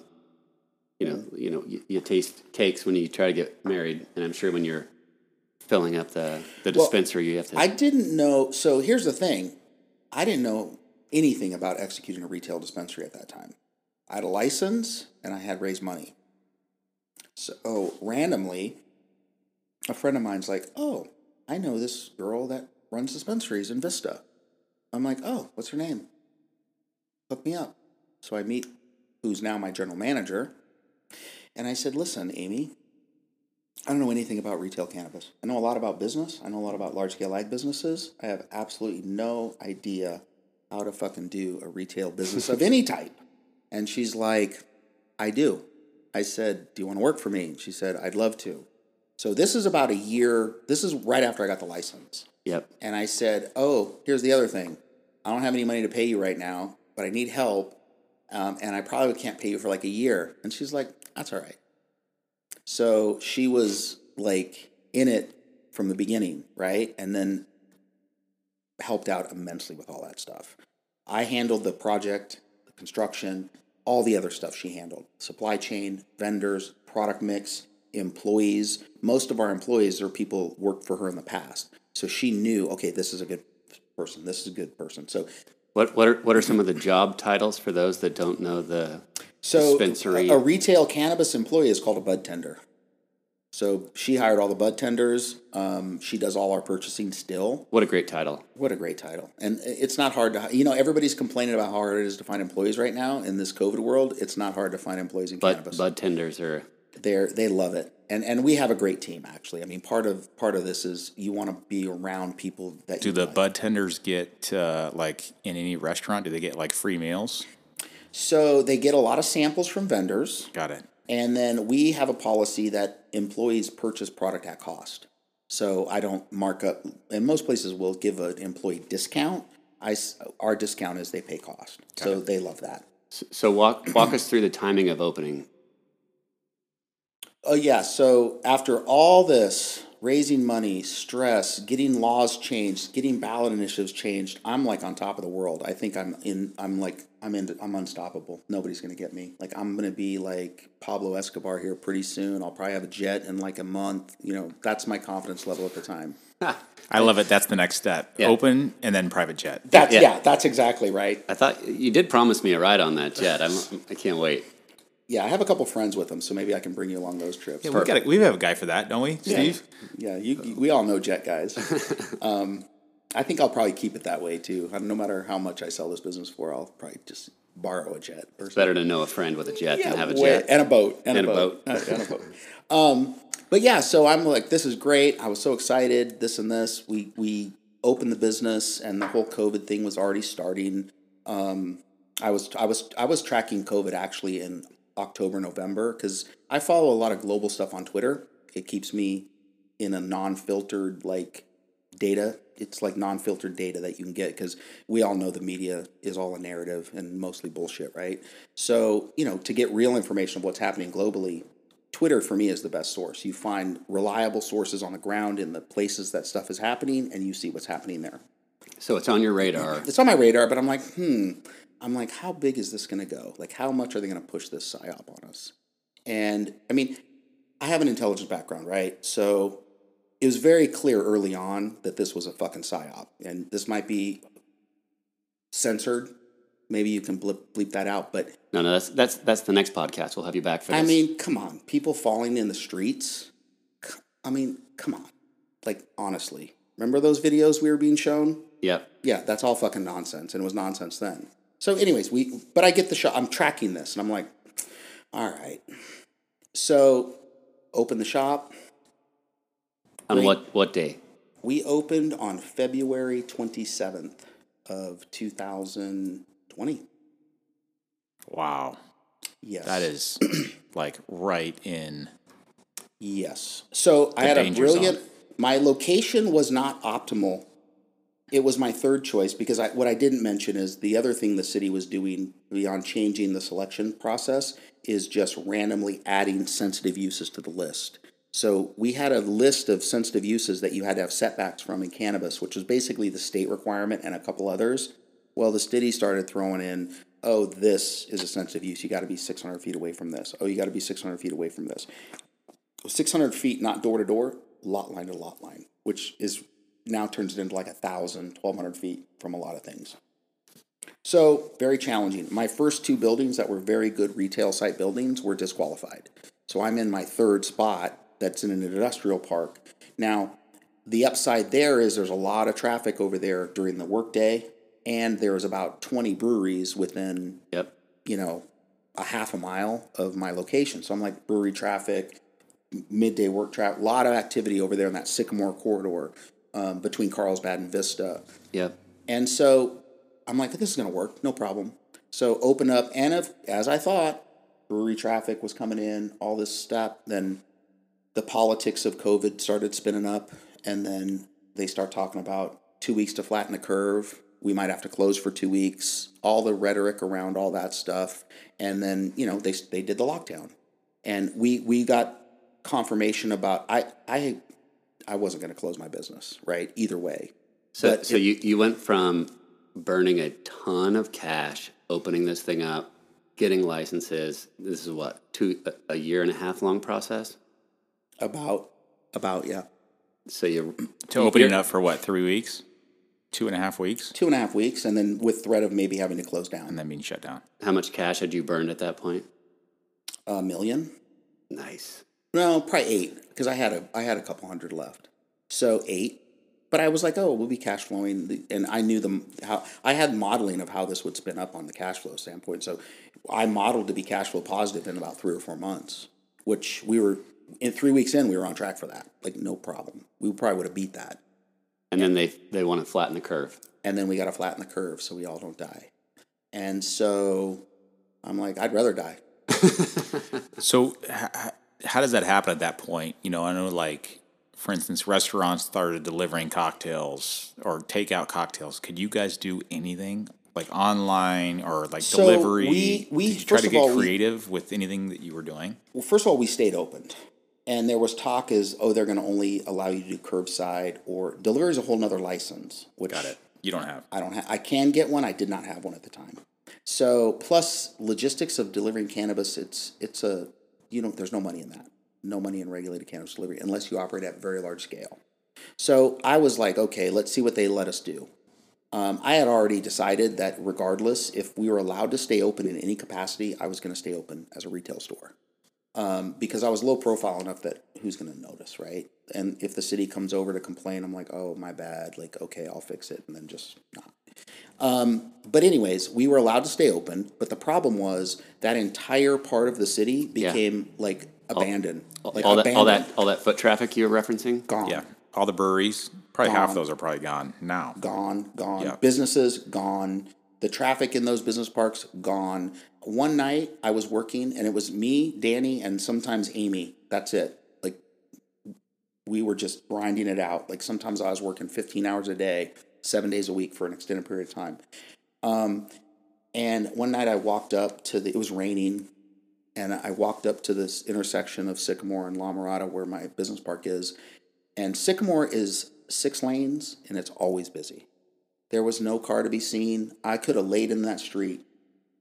you know, you know, you, you taste cakes when you try to get married, and I'm sure when you're filling up the the Well, you have to. I didn't know so here's the thing. I didn't know anything about executing a retail dispensary at that time. I had a license and I had raised money. So oh, randomly, a friend of mine's like, "Oh, I know this girl that runs dispensaries in Vista." I'm like, "Oh, what's her name?" Hook me up. So I meet who's now my general manager, and I said, "Listen, Amy, I don't know anything about retail cannabis. I know a lot about business. I know a lot about large scale ag businesses. I have absolutely no idea how to fucking do a retail business of any type." And she's like, "I do." I said, "Do you want to work for me?" And she said, "I'd love to." So this is about a year. This is right after I got the license. yep. And I said, "Oh, here's the other thing. I don't have any money to pay you right now, but I need help, um, and I probably can't pay you for like a year." And she's like, "That's all right." So she was like in it from the beginning, right? And then helped out immensely with all that stuff. I handled the project, the construction, all the other stuff she handled supply chain, vendors, product mix, employees. Most of our employees are people worked for her in the past. So she knew, okay, this is a good person, this is a good person. So What what are what are some of the job titles for those that don't know the So dispensary? A, a retail cannabis employee is called a bud tender. So she hired all the bud tenders. Um, she does all our purchasing still. what a great title. What a great title! And it's not hard to, you know, everybody's complaining about how hard it is to find employees right now in this COVID world. It's not hard to find employees in Bud cannabis. bud tenders are They're they love it, and and we have a great team actually. I mean, part of part of this is you want to be around people that Do you the like. bud tenders get uh, like in any restaurant? Do they get like free meals? So they get a lot of samples from vendors. Got it. And then we have a policy that employees purchase product at cost. So I don't mark up, and most places will give an employee discount. I, s- our discount is they pay cost. so they love that. so walk walk us through the timing of opening. Oh, yeah. So after all this raising money, stress, getting laws changed, getting ballot initiatives changed, I'm like on top of the world. I think I'm in, I'm like, I'm in, I'm unstoppable. Nobody's going to get me. Like, I'm going to be like Pablo Escobar here pretty soon. I'll probably have a jet in like a month. You know, that's my confidence level at the time. I love it. That's the next step. Yeah. Open and then private jet. That's, Yeah. yeah. that's exactly right. I thought you did promise me a ride on that jet. I'm, I can't wait. Yeah. I have a couple friends with them, so maybe I can bring you along those trips. Yeah, we got we have a guy for that, don't we, Steve? Yeah, you, you- we all know jet guys. um, I think I'll probably keep it that way too. No matter how much I sell this business for, I'll probably just borrow a jet. Or Better to know a friend with a jet than have a way- jet. and a boat and, And a a boat, Uh, and a boat. Um, but yeah, so I'm like, this is great. I was so excited. This and this. We we opened the business, and the whole COVID thing was already starting. Um, I was I was I was tracking COVID actually in October November because I follow a lot of global stuff on Twitter. It keeps me in a non-filtered like data. It's like non-filtered data that you can get because we all know the media is all a narrative and mostly bullshit, right? So you know to get real information of what's happening globally, Twitter for me is the best source. You find reliable sources on the ground in the places that stuff is happening, and you see what's happening there. So it's on your radar. It's on my radar, but I'm like, hmm. I'm like, how big is this going to go? Like, how much are they going to push this psyop on us? And I mean, I have an intelligence background, right? So it was very clear early on that this was a fucking psyop, and this might be censored. Maybe you can blip, bleep that out, but No, no, that's that's that's the next podcast. We'll have you back for this. I mean, come on, people falling in the streets. I mean, come on, like honestly, remember those videos we were being shown? yep. yeah, that's all fucking nonsense, and it was nonsense then. So, anyways, we but I get the shop. I'm tracking this, and I'm like, all right. So, open the shop. On Great. what what day? We opened on February 27th of 2020. Wow. Yes. That is like right in. Yes. So I had a brilliant. zone. My location was not optimal. It was my third choice because I, what I didn't mention is the other thing the city was doing beyond changing the selection process is just randomly adding sensitive uses to the list. So we had a list of sensitive uses that you had to have setbacks from in cannabis, which was basically the state requirement and a couple others. Well, the city started throwing in, oh, this is a sensitive use. You got to be 600 feet away from this. Oh, you got to be 600 feet away from this. 600 feet, not door to door, lot line to lot line, which is now turns it into like a thousand, 1200 feet from a lot of things. So very challenging. My first two buildings that were very good retail site buildings were disqualified. So I'm in my third spot that's in an industrial park. Now, the upside there is there's a lot of traffic over there during the workday, and there's about 20 breweries within Yep. you know, a half a mile of my location. So I'm like brewery traffic, midday work traffic, a lot of activity over there in that Sycamore corridor um, between Carlsbad and Vista. Yeah. And so I'm like, this is going to work, no problem. So open up, and if, as I thought, brewery traffic was coming in, all this stuff, then the politics of COVID started spinning up, and then they start talking about two weeks to flatten the curve. We might have to close for two weeks. All the rhetoric around all that stuff, and then you know they they did the lockdown, and we we got confirmation about I I I wasn't going to close my business right either way. So But so you you went from burning a ton of cash, opening this thing up, getting licenses. This is what two a, a year and a half long process. About about yeah So you To open it up for what, three weeks? Two and a half weeks? two and a half weeks, and then with threat of maybe having to close down And then being shut down. How much cash had you burned at that point? a million. Nice. No, probably eight because I had a I had a couple hundred left, so eight. But I was like, oh, we'll be cash flowing, and I knew the how I had modeling of how this would spin up on the cash flow standpoint. So I modeled to be cash flow positive in about three or four months, which we were in three weeks in, we were on track for that, like no problem. We probably would have beat that, And then they they want to flatten the curve. and then we got to flatten the curve so we all don't die. And so I'm like, I'd rather die. So, h- h- how does that happen at that point? You know, I know, like, for instance, restaurants started delivering cocktails or takeout cocktails. Could you guys do anything like online or like So delivery? we- we- Did you try to of get all, we- creative with anything that you were doing? Well, first of all, we stayed open, And there was talk is, oh, they're going to only allow you to do curbside or delivery is a whole nother license. Which Got it. You don't have. I don't have. I can get one. I did not have one at the time. So plus logistics of delivering cannabis, it's it's a you don't, there's no money in that. No money in regulated cannabis delivery unless you operate at very large scale. So I was like, okay, let's see what they let us do. Um, I had already decided that regardless, if we were allowed to stay open in any capacity, I was going to stay open as a retail store um, because I was low profile enough that who's going to notice, right? And if the city comes over to complain, I'm like, oh, my bad. Like, okay, I'll fix it, and then just not. Um, but anyways, we were allowed to stay open, but the problem was that entire part of the city Yeah. became like abandoned, like all that all that all that foot traffic you were referencing. gone, Yeah. All the breweries, probably half of Gone. those are probably gone now. gone, gone. Yeah. Businesses gone. The traffic in those business parks gone. One night I was working and it was me, Danny, and sometimes Amy. That's it. Like we were just grinding it out. Like sometimes I was working 15 hours a day, seven days a week for an extended period of time. Um, and one night I walked up to the, it was raining, and I walked up to this intersection of Sycamore and La Mirada where my business park is. And Sycamore is six lanes and it's always busy. There was no car to be seen. I could have laid in that street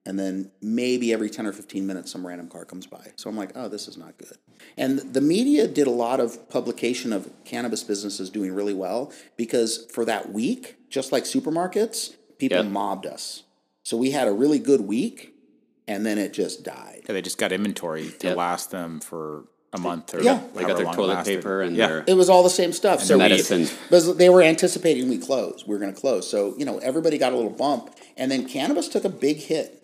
and then maybe every 10 or 15 minutes some random car comes by. So I'm like, oh, this is not good. And the media did a lot of publication of cannabis businesses doing really well because for that week, just like supermarkets, people Yep. mobbed us. So we had a really good week and then it just died. Yeah, they just got inventory to Yep. last them for a month or Yeah. They got their toilet lasted. paper and yeah. their It was all the same stuff. so we- medicine. because they were anticipating we close. We were going to close. So you know, everybody got a little bump, and then cannabis took a big hit.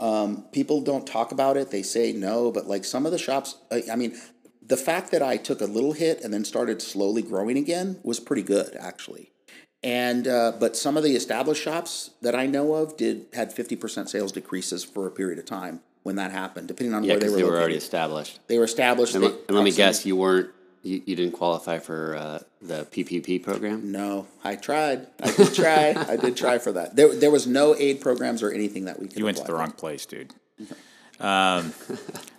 Um, people don't talk about it. They say no, but like some of the shops, I, I mean, the fact that I took a little hit and then started slowly growing again was pretty good, actually. And uh, but some of the established shops that I know of did had fifty percent sales decreases for a period of time when that happened, depending on Yeah, where they because were, they were located. already established. They were established. And, they- and let me guess, you weren't, you, you didn't qualify for uh, the PPP program? No, I tried. I did try. I did try for that. There, there was no aid programs or anything that we could. You went to apply the for. wrong place, dude. Um,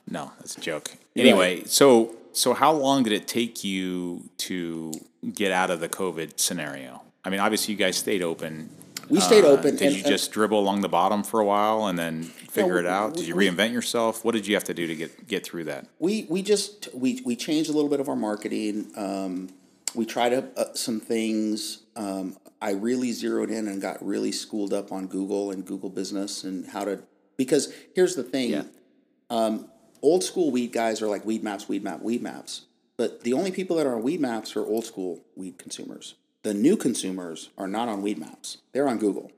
no, that's a joke. Anyway, so so how long did it take you to get out of the COVID scenario? I mean, obviously you guys stayed open. We stayed Uh, open. Did and- you and- just dribble along the bottom for a while and then figure it out? Did you we- reinvent yourself? What did you have to do to get get through that? we we just we we changed a little bit of our marketing. Um, we tried uh, some things. Um, I really zeroed in and got really schooled up on Google and Google Business and how to because here's the thing. Yeah. Old school weed guys are like weed maps, weed map, weed maps. But the only people that are on weed maps are old school weed consumers. The new consumers are not on weed maps. They're on Google.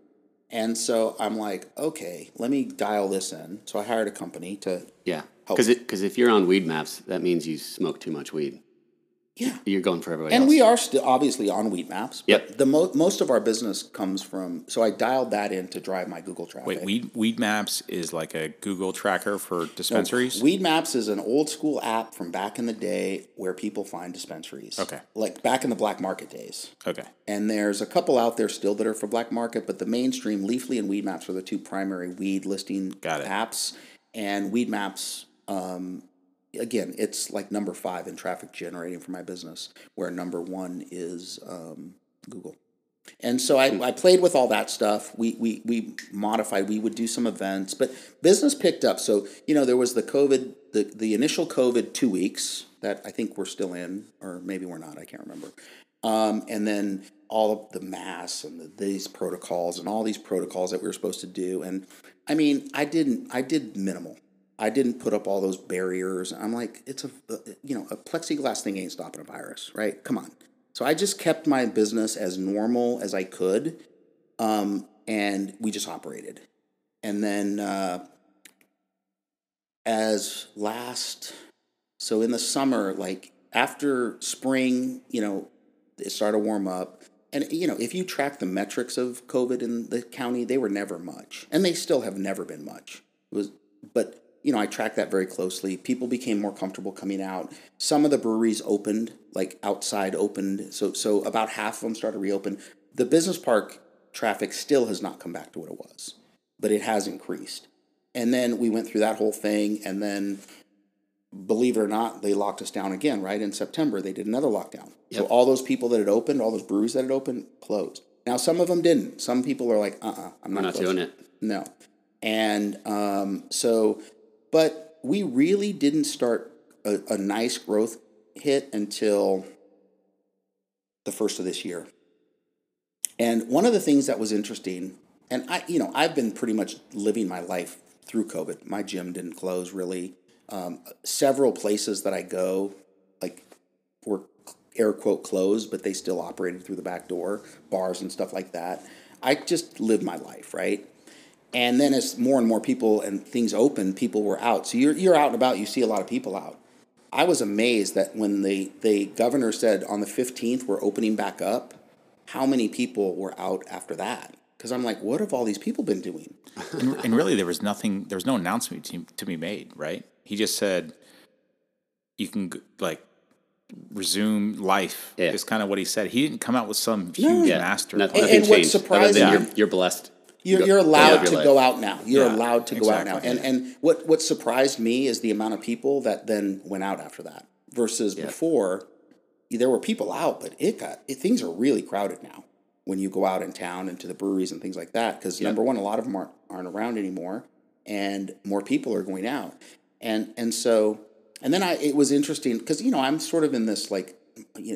And so I'm like, okay, let me dial this in. So I hired a company to Yeah. Because if you're on weed maps, that means you smoke too much weed. Yeah. You're going for everybody And else. we are still obviously on Weed Maps. But Yep. The mo- most of our business comes from. So I dialed that in to drive my Google traffic. Wait, Weed Weed Maps is like a Google tracker for dispensaries. Weed Maps is an old school app from back in the day where people find dispensaries. Okay. Like back in the black market days. okay, And there's a couple out there still that are for black market, but the mainstream Leafly and Weed Maps are the two primary weed listing Got it. apps. And Weed Maps, um, again, it's like number five in traffic generating for my business, where number one is um, Google. And so I, I played with all that stuff. We, we we modified. We would do some events, but business picked up. So you know there was the COVID, the the initial COVID two weeks that I think we're still in, or maybe we're not. I can't remember. Um, and then all of the masks and the, these protocols and all these protocols that we were supposed to do. And I mean, I didn't. I did minimal. I didn't put up all those barriers. I'm like, it's a you know a plexiglass thing ain't stopping a virus, right? Come on. So I just kept my business as normal as I could, um, and we just operated. And then uh, as last, so in the summer, like after spring, you know, it started to warm up. And you know, if you track the metrics of COVID in the county, they were never much, and they still have never been much. It was, but you know, I tracked that very closely. People became more comfortable coming out. Some of the breweries opened, like outside opened. So, so about half of them started to reopen. The business park traffic still has not come back to what it was, but it has increased. And then we went through that whole thing, and then, believe it or not, they locked us down again. Right in September, they did another lockdown. So all those people that had opened, all those breweries that had opened, closed. Now some of them didn't. Some people are like, "Uh, uh-uh, I'm not, not doing it. No. And um, so, but we really didn't start a, a nice growth hit until the first of this year. And one of the things that was interesting, and I, you know, I've been pretty much living my life through COVID. My gym didn't close really. Um, several places that I go, like, were air quote closed, but they still operated through the back door, bars and stuff like that. I just lived my life, right? And then as more and more people and things open, people were out. So you're you're out and about, you see a lot of people out. I was amazed that when the, the governor said on the 15th we're opening back up, how many people were out after that? Because I'm like, what have all these people been doing? and, and really there was nothing. There was no announcement to, to be made. Right? He just said you can like resume life. Yeah. Is kind of what he said. He didn't come out with some huge Yeah. master. Nothing, And- nothing and what changed. surprised other than me- you're, you're blessed. You're, you're allowed to life. go out now. You're Yeah, allowed to go out now. And and what what surprised me is the amount of people that then went out after that versus before there were people out, but it got it, things are really crowded now when you go out in town and to the breweries and things like that. Because number one, a lot of them aren't aren't around anymore, and more people are going out. And and so and then I it was interesting because you know I'm sort of in this like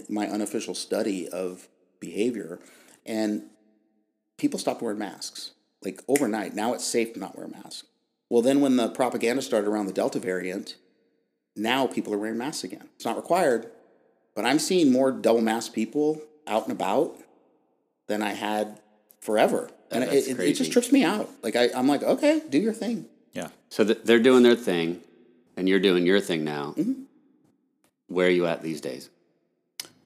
my unofficial study of behavior, and people stopped wearing masks like overnight. Now it's safe to not wear a mask. Well, then when the propaganda started around the Delta variant, now people are wearing masks again. It's not required, but I'm seeing more double mask people out and about than I had forever. And it, it, it just trips me out. Like I, I'm like, okay, do your thing. Yeah. So th- they're doing their thing, and you're doing your thing now. Mm-hmm. where are you at these days?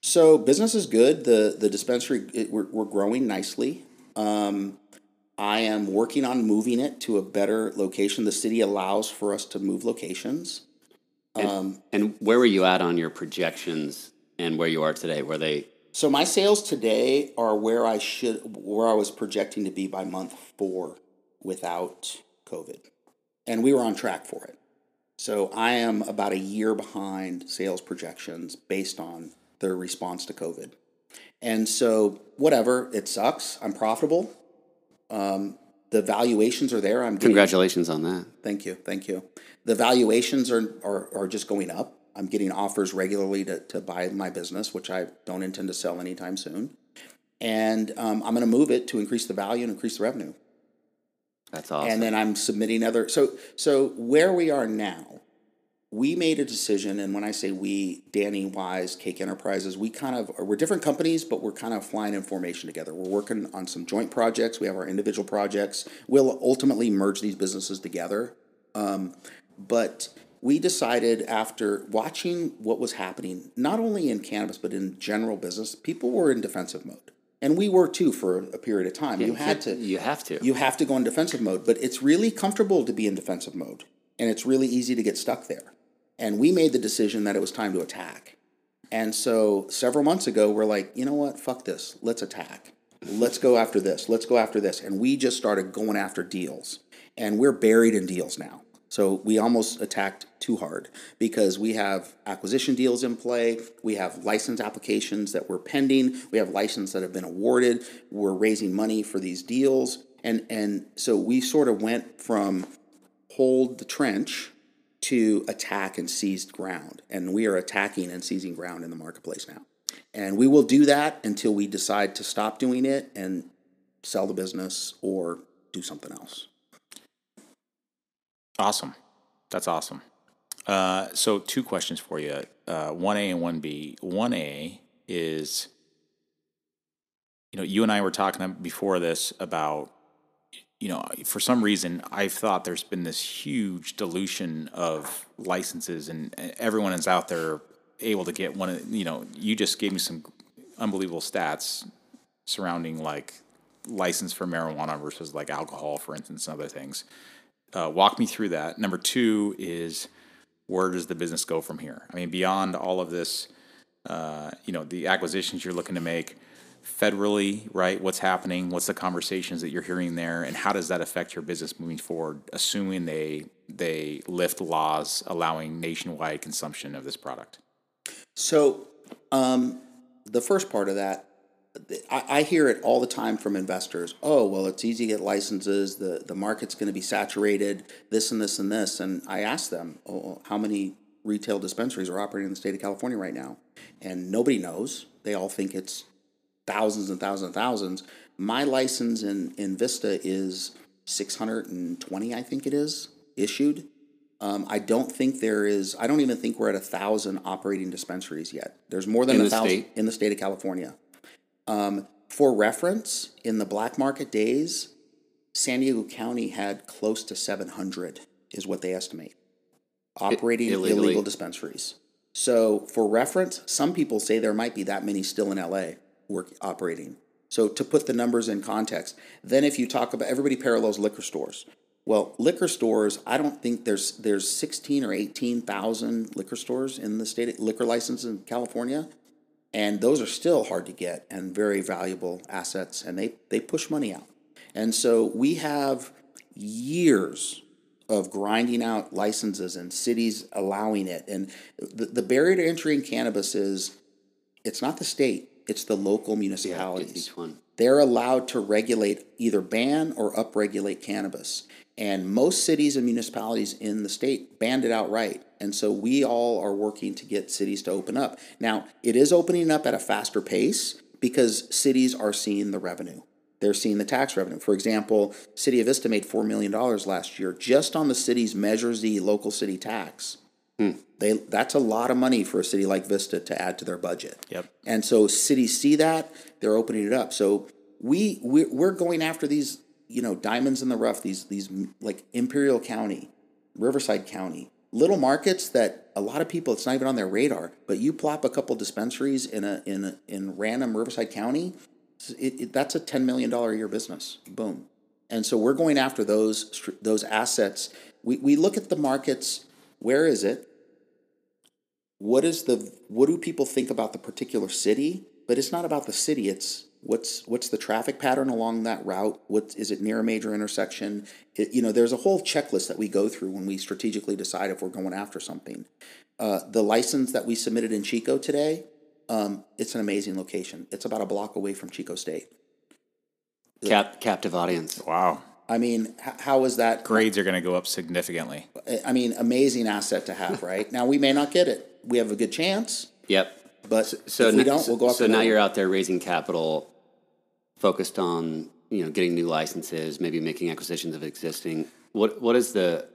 So business is good. The the dispensary it, we're we're growing nicely. Um, I am working on moving it to a better location. The city allows for us to move locations. And, um, and where were you at on your projections and where you are today? Were they So my sales today are where I should where I was projecting to be by month 4 without COVID. And we were on track for it. So I am about a year behind sales projections based on their response to COVID. And so whatever, it sucks. I'm profitable. Um, the valuations are there. I'm getting congratulations on that? Thank you, thank you. The valuations are, are, are just going up. I'm getting offers regularly to, to buy my business, which I don't intend to sell anytime soon. And um, I'm going to move it to increase the value and increase the revenue. That's awesome. And then I'm submitting other. So so where we are now, we made a decision, and when I say we, Danny Wise, Cake Enterprises, we kind of we're different companies, but we're kind of flying in formation together. We're working on some joint projects. We have our individual projects. We'll ultimately merge these businesses together. Um, but we decided after watching what was happening, not only in cannabis but in general business, people were in defensive mode, and we were too for a period of time. you had to. You have to. You have to go in defensive mode, but it's really comfortable to be in defensive mode, and it's really easy to get stuck there. And we made the decision that it was time to attack. And so several months ago, we're like, you know what? Fuck this. Let's attack. Let's go after this. Let's go after this. And we just started going after deals. And we're buried in deals now. So we almost attacked too hard because we have acquisition deals in play. We have license applications that we're pending. We have licenses that have been awarded. We're raising money for these deals. And, and so we sort of went from hold the trench to attack and seize ground. And we are attacking and seizing ground in the marketplace now. And we will do that until we decide to stop doing it and sell the business or do something else. Awesome. That's awesome. Uh, so, two questions for you uh, 1A and 1B. 1A is, you know, you and I were talking before this about, you know, for some reason, I've thought there's been this huge dilution of licenses, and everyone is out there able to get one of, you know, you just gave me some unbelievable stats surrounding like license for marijuana versus like alcohol, for instance, and other things. Uh, walk me through that. Number two is where does the business go from here? I mean, beyond all of this, uh, you know, the acquisitions you're looking to make federally, right? What's happening? What's the conversations that you're hearing there, and how does that affect your business moving forward? Assuming they they lift laws allowing nationwide consumption of this product. So, um, the first part of that, I, I hear it all the time from investors. Oh, well, it's easy to get licenses. The the market's going to be saturated. This and this and this. And I ask them, oh, how many retail dispensaries are operating in the state of California right now? And nobody knows. They all think it's thousands and thousands and thousands. My license in in Vista is six hundred and twenty. I think it is issued. Um, I don't think there is. I don't even think we're at a thousand operating dispensaries yet. There's more than In a thousand state? in the state of California. Um, for reference, in the black market days, San Diego County had close to 700, is what they estimate, operating illegal dispensaries. So, for reference, some people say there might be that many still in LA work operating. So, to put the numbers in context, then if you talk about everybody parallels liquor stores. Well, liquor stores, I don't think there's there's 16 or 18,000 liquor stores in the state liquor license in California and those are still hard to get and very valuable assets and they, they push money out and so we have years of grinding out licenses and cities allowing it and the, the barrier to entry in cannabis is it's not the state it's the local municipalities. One. they're allowed to regulate either ban or upregulate cannabis. And most cities and municipalities in the state banned it outright. And so we all are working to get cities to open up. Now it is opening up at a faster pace because cities are seeing the revenue. They're seeing the tax revenue. For example city of vista made $4 million last year just on the city's measure z local city tax hmm. They that's a lot of money for a city like Vista to add to their budget. Yep. And so cities see that they're opening it up. So we we're, we're going after these you know diamonds in the rough. These these like Imperial County, Riverside County, little markets that a lot of people it's not even on their radar. But you plop a couple dispensaries in a in a, in random Riverside County, it, it, that's a ten million dollar a year business. Boom. And so we're going after those those assets. We we look at the markets. Where is it? What is the what do people think about the particular city? But it's not about the city. It's what's what's the traffic pattern along that route what is it near a major intersection it, you know there's a whole checklist that we go through when we strategically decide if we're going after something uh, the license that we submitted in chico today um, it's an amazing location it's about a block away from chico state Cap, captive audience. Wow. i mean h- how is that Grades are going to go up significantly. i mean amazing asset to have right now we may not get it we have a good chance Yep. but So if we don't we'll go after So now you're out there raising capital, focused on you know getting new licenses, maybe making acquisitions of existing. What what is the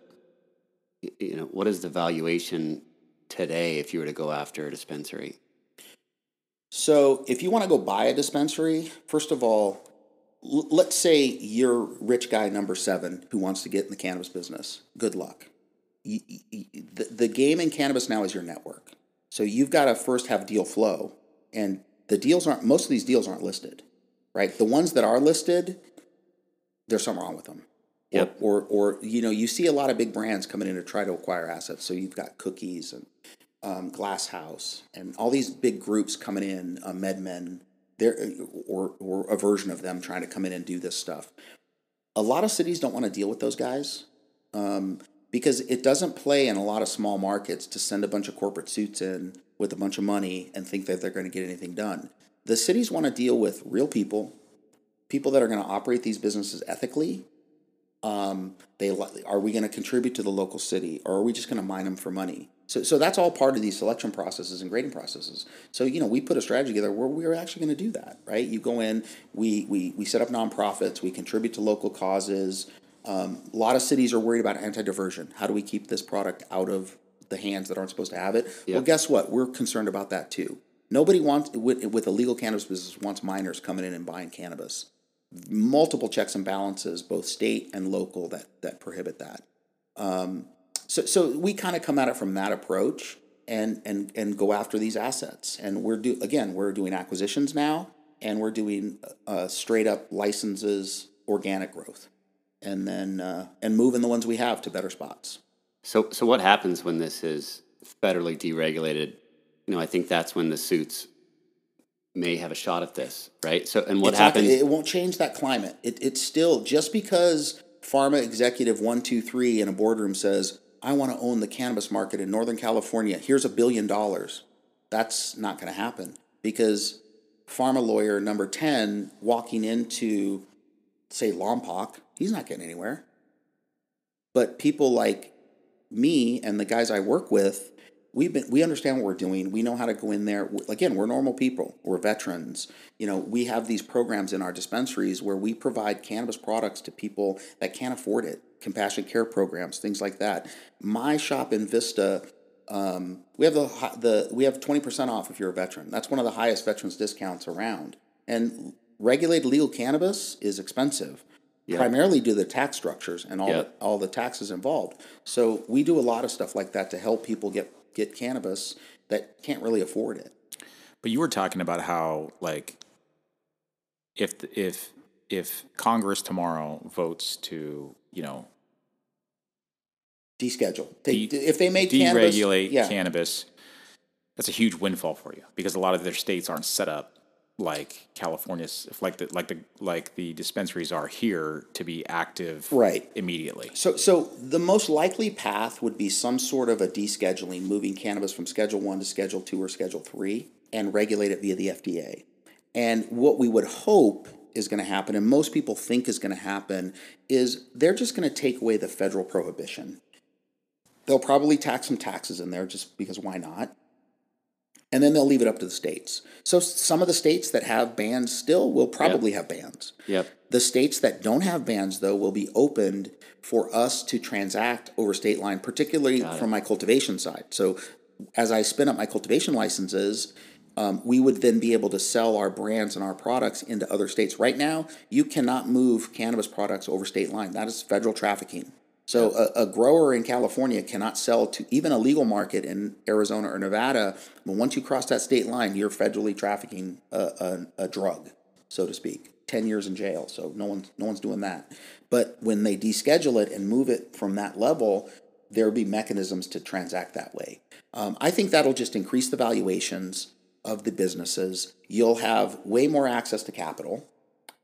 you know what is the valuation today if you were to go after a dispensary? So, if you want to go buy a dispensary, first of all, let's say you're rich guy number seven who wants to get in the cannabis business. Good luck. The, the game in cannabis now is your network. So, you've got to first have deal flow. And the deals aren't, most of these deals aren't listed, right? The ones that are listed, there's something wrong with them. Yep. Or, or, or, you know, you see a lot of big brands coming in to try to acquire assets. So, you've got cookies and um, Glass House, and all these big groups coming in, uh, MedMen, they're, or, or a version of them trying to come in and do this stuff. A lot of cities don't want to deal with those guys um, because it doesn't play in a lot of small markets to send a bunch of corporate suits in with a bunch of money and think that they're going to get anything done. The cities want to deal with real people, people that are going to operate these businesses ethically. Um, they are we going to contribute to the local city or are we just going to mine them for money? So, so that's all part of these selection processes and grading processes. So you know we put a strategy together where we're actually going to do that right? You go in we we, we set up nonprofits we contribute to local causes um, a lot of cities are worried about anti-diversion. How do we keep this product out of the hands that aren't supposed to have it? Well guess what? We're concerned about that too. Nobody wants with, with a legal cannabis business wants minors coming in and buying cannabis. Multiple checks and balances, both state and local, that that prohibit that. Um, so so we kind of come at it from that approach and and and go after these assets. And we're do again we're doing acquisitions now, and we're doing uh, straight up licenses, organic growth, and then uh, and moving the ones we have to better spots. So so what happens when this is federally deregulated? You know, I think that's when the suits may have a shot at this, right? So and what happens? it won't change that climate. It, it's still just because pharma executive one two three in a boardroom says, "I want to own the cannabis market in Northern California. Here's a billion dollars." That's not going to happen because pharma lawyer number ten walking into, say, Lompoc, he's not getting anywhere. But people like me and the guys I work with, we've been we understand what we're doing. We know how to go in there. Again, we're normal people. We're veterans. You know, we have these programs in our dispensaries where we provide cannabis products to people that can't afford it. Compassionate care programs, things like that. My shop in Vista, um, we have the the we have twenty percent off if you're a veteran. That's one of the highest veterans discounts around. And regulated legal cannabis is expensive primarily due to the tax structures and all Yeah. the, all the taxes involved. So we do a lot of stuff like that to help people get get cannabis that can't really afford it. But you were talking about how like if if if Congress tomorrow votes to you know Deschedule. They, de- if they cannabis, deregulate yeah, cannabis, that's a huge windfall for you because a lot of their states aren't set up like California's, like the like the like the dispensaries are here to be active Right. immediately. So, so the most likely path would be some sort of a descheduling, moving cannabis from Schedule One to Schedule Two or Schedule Three, and regulate it via the FDA. And what we would hope is going to happen, and most people think is going to happen, is they're just going to take away the federal prohibition. They'll probably tax some taxes in there, just because why not? And then they'll leave it up to the states. So some of the states that have bans still will probably have bans. Yep. The states that don't have bans, though, will be opened for us to transact over state line, particularly from my cultivation side. So, as I spin up my cultivation licenses, um, we would then be able to sell our brands and our products into other states. Right now, you cannot move cannabis products over state line. That is federal trafficking. So a, a grower in California cannot sell to even a legal market in Arizona or Nevada. But once you cross that state line, you're federally trafficking a, a, a drug, so to speak. Ten years in jail. So no one's no one's doing that. But when they deschedule it and move it from that level, there'll be mechanisms to transact that way. Um, I think that'll just increase the valuations of the businesses. You'll have way more access to capital.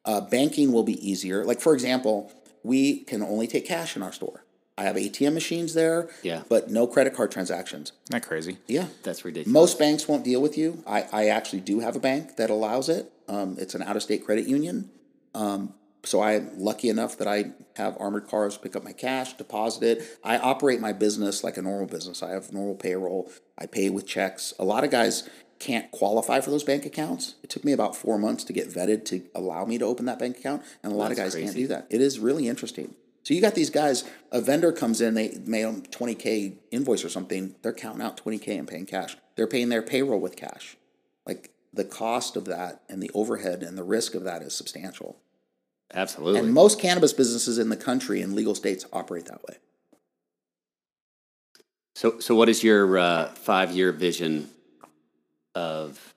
Uh, banking will be easier. Like for example, we can only take cash in our store. I have ATM machines there, Yeah. but no credit card transactions. Isn't crazy? Yeah. That's ridiculous. Most banks won't deal with you. I, I actually do have a bank that allows it. Um, it's an out of state credit union. Um, so I'm lucky enough that I have armored cars pick up my cash, deposit it. I operate my business like a normal business. I have normal payroll. I pay with checks. A lot of guys can't qualify for those bank accounts. It took me about four months to get vetted to allow me to open that bank account, and a lot of That's guys can't do that. It is really interesting. So you got these guys. A vendor comes in, they made them twenty k invoice or something. They're counting out twenty k and paying cash. They're paying their payroll with cash. Like the cost of that and the overhead and the risk of that is substantial. Absolutely. And most cannabis businesses in the country in legal states operate that way. So, so what is your uh, five-year vision of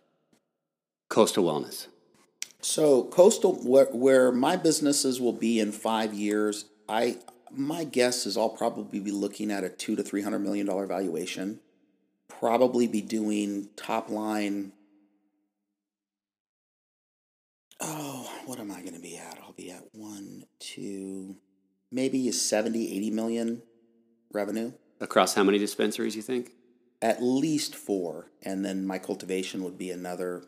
coastal wellness? So coastal, where, where my businesses will be in five years, I my guess is I'll probably be looking at a two to three hundred million dollar valuation. Probably be doing top line. Oh, what am I going to be at? I'll be at one, two, maybe a 70, 80 million revenue. Across how many dispensaries you think? At least four. And then my cultivation would be another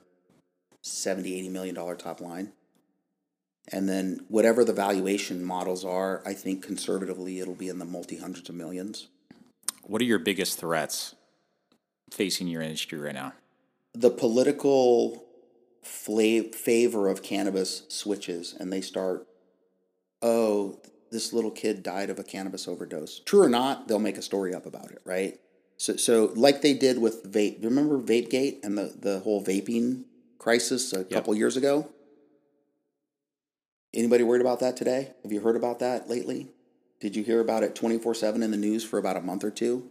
70, 80 million dollar top line. And then whatever the valuation models are, I think conservatively it'll be in the multi hundreds of millions. What are your biggest threats facing your industry right now? The political fla- favor of cannabis switches and they start, oh, this little kid died of a cannabis overdose. True or not, they'll make a story up about it, right? So, so like they did with vape. Remember VapeGate and the, the whole vaping crisis a couple years ago? Anybody worried about that today? Have you heard about that lately? Did you hear about it 24 7 in the news for about a month or two?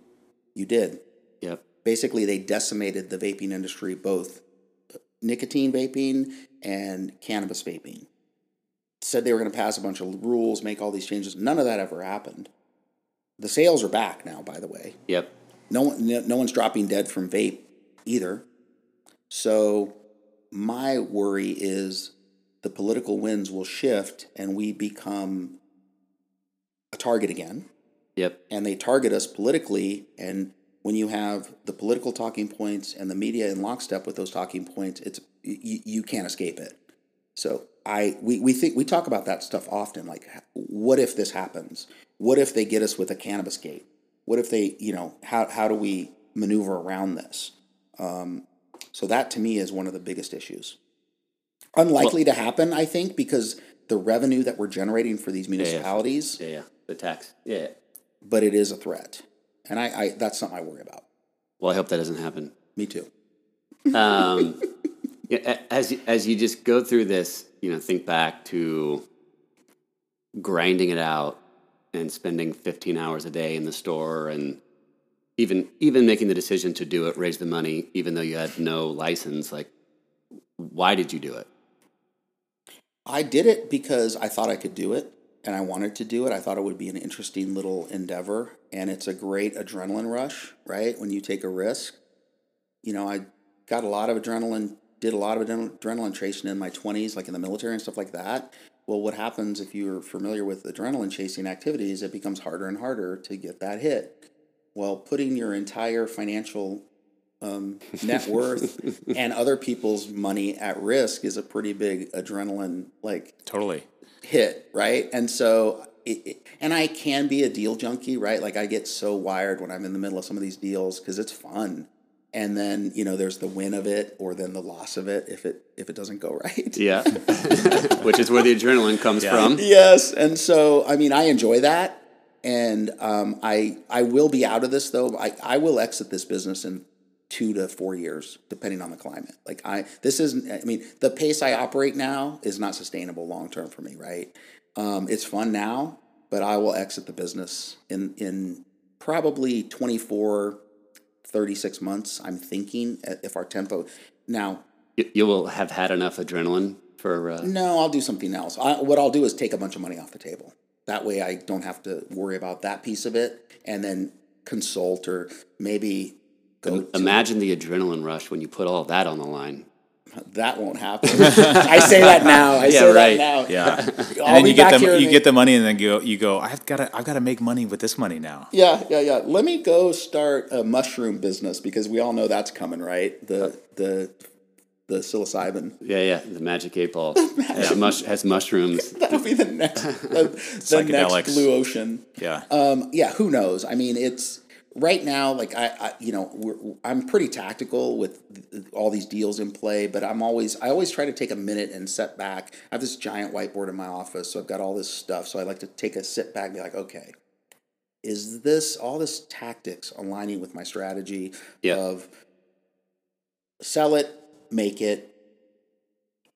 You did. Yep. Basically, they decimated the vaping industry, both uh, nicotine vaping and cannabis vaping. Said they were going to pass a bunch of rules, make all these changes. None of that ever happened. The sales are back now, by the way. Yep. No one, no, one's dropping dead from vape either. So my worry is the political winds will shift and we become a target again. Yep. and they target us politically. And when you have the political talking points and the media in lockstep with those talking points it's you, you can't escape it. So i we, we think we talk about that stuff often like what if this happens? What if they get us with a cannabis gate what if they you know how, how do we maneuver around this um, so that to me is one of the biggest issues unlikely to happen i think because the revenue that we're generating for these municipalities Yeah. Yeah. The tax. Yeah. but it is a threat, and I, I that's something I worry about. Well, I hope that doesn't happen. Me too. Um, yeah, as as you just go through this, you know, think back to grinding it out and spending 15 hours a day in the store and even even making the decision to do it, raise the money, even though you had no license. Like, why did you do it? I did it because I thought I could do it, and I wanted to do it. I thought it would be an interesting little endeavor, and it's a great adrenaline rush, right? When you take a risk. You know, I got a lot of adrenaline, did a lot of adrenaline chasing in my twenties, like in the military and stuff like that. Well, what happens if you're familiar with adrenaline chasing activities? It becomes harder and harder to get that hit. Well, putting your entire financial um, net worth and other people's money at risk is a pretty big adrenaline like Totally. hit, right? And so, it, it- and I can be a deal junkie, right? Like I get so wired when I'm in the middle of some of these deals because it's fun. And then you know, there's the win of it, or then the loss of it if it if it doesn't go right. Yeah, which is where the adrenaline comes Yeah. from. yes, and so I mean, I enjoy that, and um, I I will be out of this though. I I will exit this business in two to four years, depending on the climate. Like I, this isn't. I mean, the pace I operate now is not sustainable long term for me. Right? Um, it's fun now, but I will exit the business in in probably 24, 36 months. I'm thinking uh, if our tempo now. You, you will have had enough adrenaline for. Uh, No, I'll do something else. I, what I'll do is take a bunch of money off the table. That way, I don't have to worry about that piece of it, and then consult or maybe go. to- imagine the adrenaline rush when you put all that on the line. That won't happen. I say that now. I Yeah, say right. that now. Yeah, and I'll then you get the you get the money, and then you go you go. I've got to I've got to make money with this money now. Yeah, yeah, yeah. Let me go start a mushroom business because we all know that's coming, right? The the the psilocybin. Yeah, yeah. The magic eight ball has, mush, has mushrooms. That'll be the next the, the next blue ocean. Yeah, Um, yeah, who knows? I mean, it's right now. Like I, I you know, we're, I'm pretty tactical with th- all these deals in play, but I'm always I always try to take a minute and set back. I have this giant whiteboard in my office, so I've got all this stuff. So I like to take a sit back and be like, okay, is this all this tactics aligning with my strategy Yeah. of sell it, make it,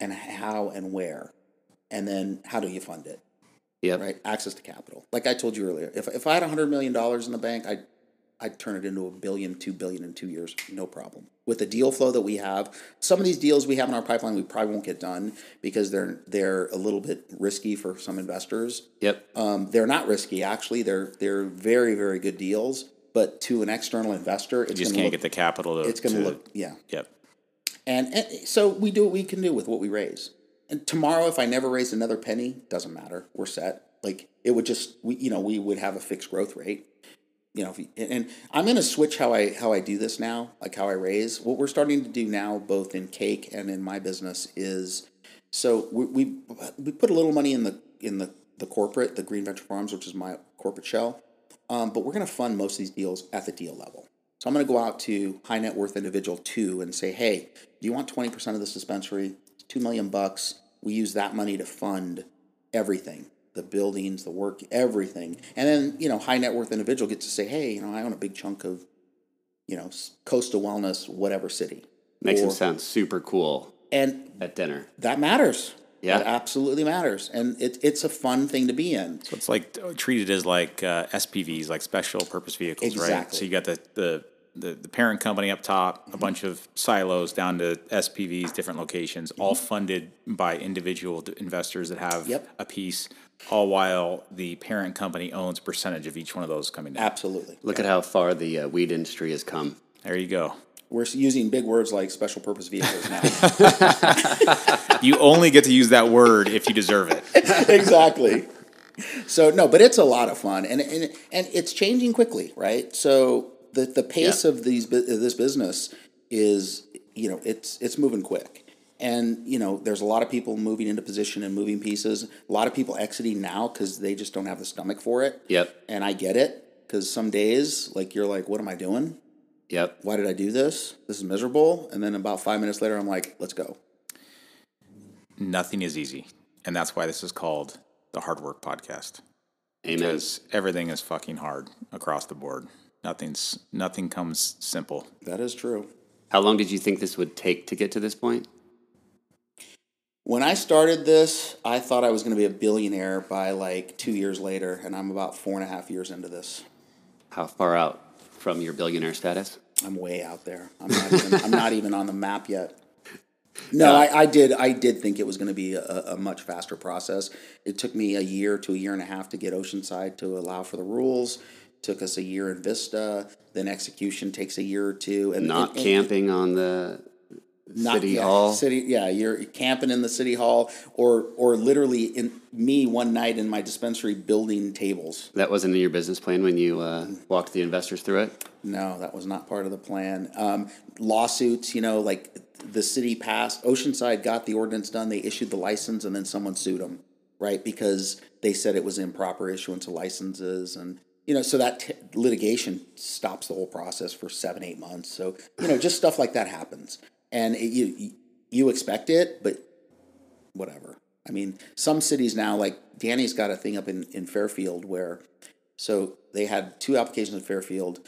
and how and where, and then how do you fund it? Yeah. right? Access to capital. Like I told you earlier, if, if I had hundred million dollars in the bank, I'd I'd turn it into a billion, two billion in two years, no problem. With the deal flow that we have, some of these deals we have in our pipeline, we probably won't get done because they're they're a little bit risky for some investors. Yep. Um, they're not risky actually. They're they're very very good deals, but to an external investor, it's you just can't look, get the capital to. it's going to look yeah. Yep. And, and so we do what we can do with what we raise. And tomorrow, if I never raise another penny, doesn't matter. We're set. Like it would just, we, you know, we would have a fixed growth rate. You know, you, and, and I'm going to switch how I how I do this now, like how I raise. What we're starting to do now, both in cake and in my business, is so we we, we put a little money in the in the the corporate, the Green Venture Farms, which is my corporate shell. Um, but we're going to fund most of these deals at the deal level. So I'm going to go out to high net worth individual two and say, hey, do you want 20% of this dispensary? It's two million bucks. We use that money to fund everything, the buildings, the work, everything. And then, you know, high net worth individual gets to say, hey, you know, I own a big chunk of, you know, coastal wellness, whatever city. Makes Or- them sound super cool And at dinner. that matters. Yeah. That absolutely matters. And it, it's a fun thing to be in. So it's like uh, treated as like uh, SPVs, like special purpose vehicles, right? Exactly. So you got the, the the the parent company up top, a bunch of silos down to SPVs, different locations, all funded by individual d- investors that have Yep. a piece, all while the parent company owns a percentage of each one of those coming down. Absolutely. Look at how far the uh, weed industry has come. There you go. We're using big words like special purpose vehicles now. You only get to use that word if you deserve it. exactly. So no, but it's a lot of fun, and and and it's changing quickly, right? So the the pace Yeah. of these this business is you know it's it's moving quick, and you know there's a lot of people moving into position and moving pieces. A lot of people exiting now because they just don't have the stomach for it. Yep. And I get it because some days like you're like, what am I doing? Yep. Why did I do this? This is miserable. And then about five minutes later, I'm like, let's go. Nothing is easy, and that's why this is called the Hard Work Podcast. Amen. Because everything is fucking hard across the board. Nothing's nothing comes simple. That is true. How long did you think this would take to get to this point? When I started this, I thought I was going to be a billionaire by like two years later, and I'm about four and a half years into this. How far out from your billionaire status? I'm way out there. I'm not even, I'm not even on the map yet. No, I, I did. I did think it was going to be a, a much faster process. It took me a year to a year and a half to get Oceanside to allow for the rules. took us a year in Vista. Then execution takes a year or two. And Not and- and- camping on the not- city yeah, hall. City, yeah, you're camping in the city hall, or or literally in me one night in my dispensary building tables. That wasn't in your business plan when you uh, walked the investors through it. No, that was not part of the plan. Um, lawsuits, you know, like the city passed, Oceanside got the ordinance done, they issued the license, and then someone sued them, right? Because they said it was improper issuance of licenses, and you know, so that t- litigation stops the whole process for seven, eight months. So you know, just stuff like that happens, and it, you you expect it, but whatever. I mean, some cities now, like Danny's got a thing up in, in Fairfield where, so they had two applications in Fairfield.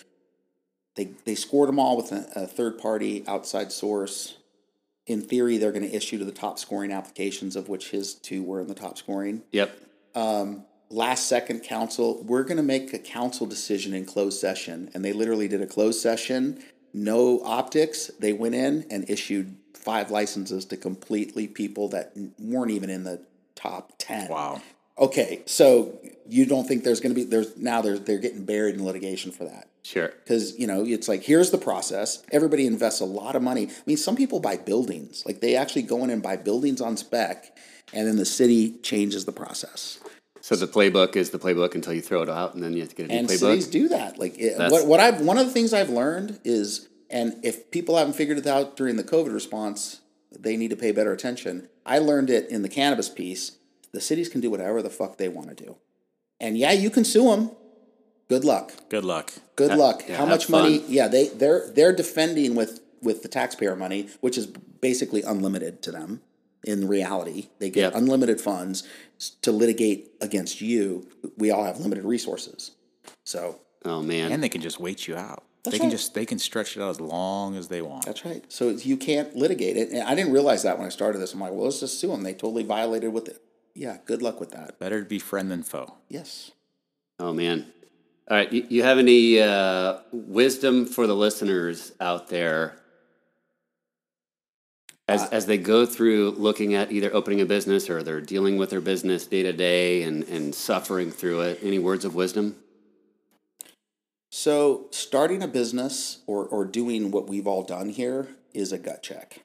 They, they scored them all with a, a third party outside source. In theory, they're going to issue to the top scoring applications, of which his two were in the top scoring. Yep. Um, last second council, we're going to make a council decision in closed session. And they literally did a closed session, no optics. They went in and issued five licenses to completely people that weren't even in the top 10. Wow. Okay, so you don't think there's going to be there's now they're they're getting buried in litigation for that Sure. because you know it's like here's the process. Everybody invests a lot of money. I mean, some people buy buildings, like they actually go in and buy buildings on spec, and then the city changes the process. So the playbook is the playbook until you throw it out, and then you have to get a new And playbook. cities do that. Like it, That's- what what I've one of the things I've learned is, and if people haven't figured it out during the COVID response, they need to pay better attention. I learned it in the cannabis piece. The cities can do whatever the fuck they want to do, and yeah, you can sue them. Good luck. Good luck. Good luck. yeah, How have much money? fun. Yeah, they they're they're defending with with the taxpayer money, which is basically unlimited to them. In reality, they get Yep. unlimited funds to litigate against you. We all have limited resources, so oh man. And they can just wait you out. That's they can right. just they can stretch it out as long as they want. that's right. So you can't litigate it. And I didn't realize that when I started this. I'm like, well, let's just sue them. They totally violated with it. Yeah, good luck with that. Better to be friend than foe. Yes. Oh man. All right. You, you have any uh, wisdom for the listeners out there as Uh, as they go through looking at either opening a business or they're dealing with their business day to day and and suffering through it? Any words of wisdom? So, starting a business or, or doing what we've all done here is a gut check.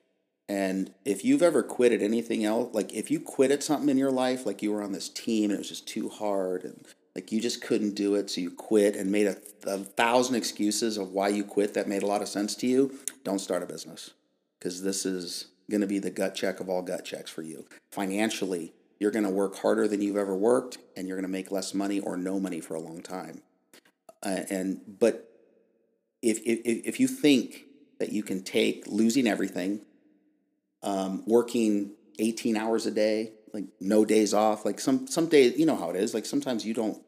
And if you've ever quit at anything else, like if you quit at something in your life, like you were on this team and it was just too hard and like you just couldn't do it, so you quit and made a, a thousand excuses of why you quit that made a lot of sense to you, don't start a business. Because this is going to be the gut check of all gut checks for you. Financially, you're going to work harder than you've ever worked and you're going to make less money or no money for a long time uh, and but if, if if you think that you can take losing everything, um, working eighteen hours a day, like no days off, like some some days you know how it is. Like sometimes you don't,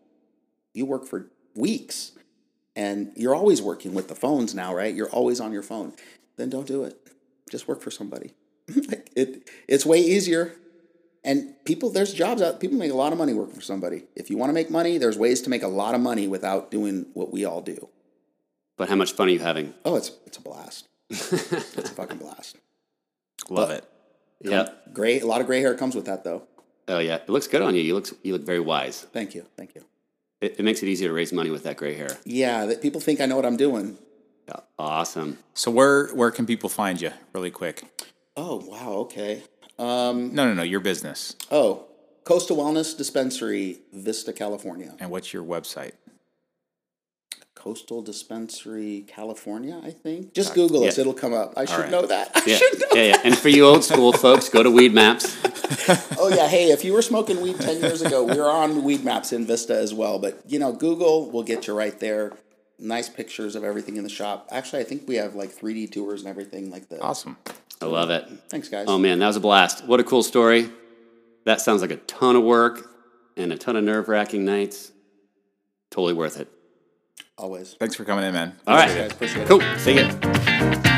you work for weeks, and you're always working with the phones now, right? You're always on your phone. Then don't do it. Just work for somebody. like it it's way easier. And people, there's jobs out. People make a lot of money working for somebody. If you want to make money, there's ways to make a lot of money without doing what we all do. But how much fun are you having? Oh, it's it's a blast. it's a fucking blast. Love But- it. Yeah. Gray, a lot of gray hair comes with that, though. Oh yeah. It looks good on you. You look you look very wise. Thank you, thank you. It, it makes it easier to raise money with that gray hair. Yeah, that people think I know what I'm doing. Awesome. So where where can people find you really quick? Oh wow, okay. Um, No, no, no, your business. oh, Coastal Wellness Dispensary, Vista, California. And what's your website? Coastal Dispensary, California, I think. Just Google us; it'll come up. I should right. know that. I Yeah. should know. yeah, yeah. And for you old school folks, go to Weed Maps. Oh yeah, hey, if you were smoking weed ten years ago, we are on Weed Maps in Vista as well. But you know, Google will get you right there. Nice pictures of everything in the shop. Actually, I think we have like three D tours and everything like that. Awesome. I love it. Thanks, guys. Oh man, that was a blast. What a cool story. That sounds like a ton of work and a ton of nerve wracking nights. Totally worth it. Always. Thanks for coming in, man. All right. guys. Appreciate it. Cool. See ya.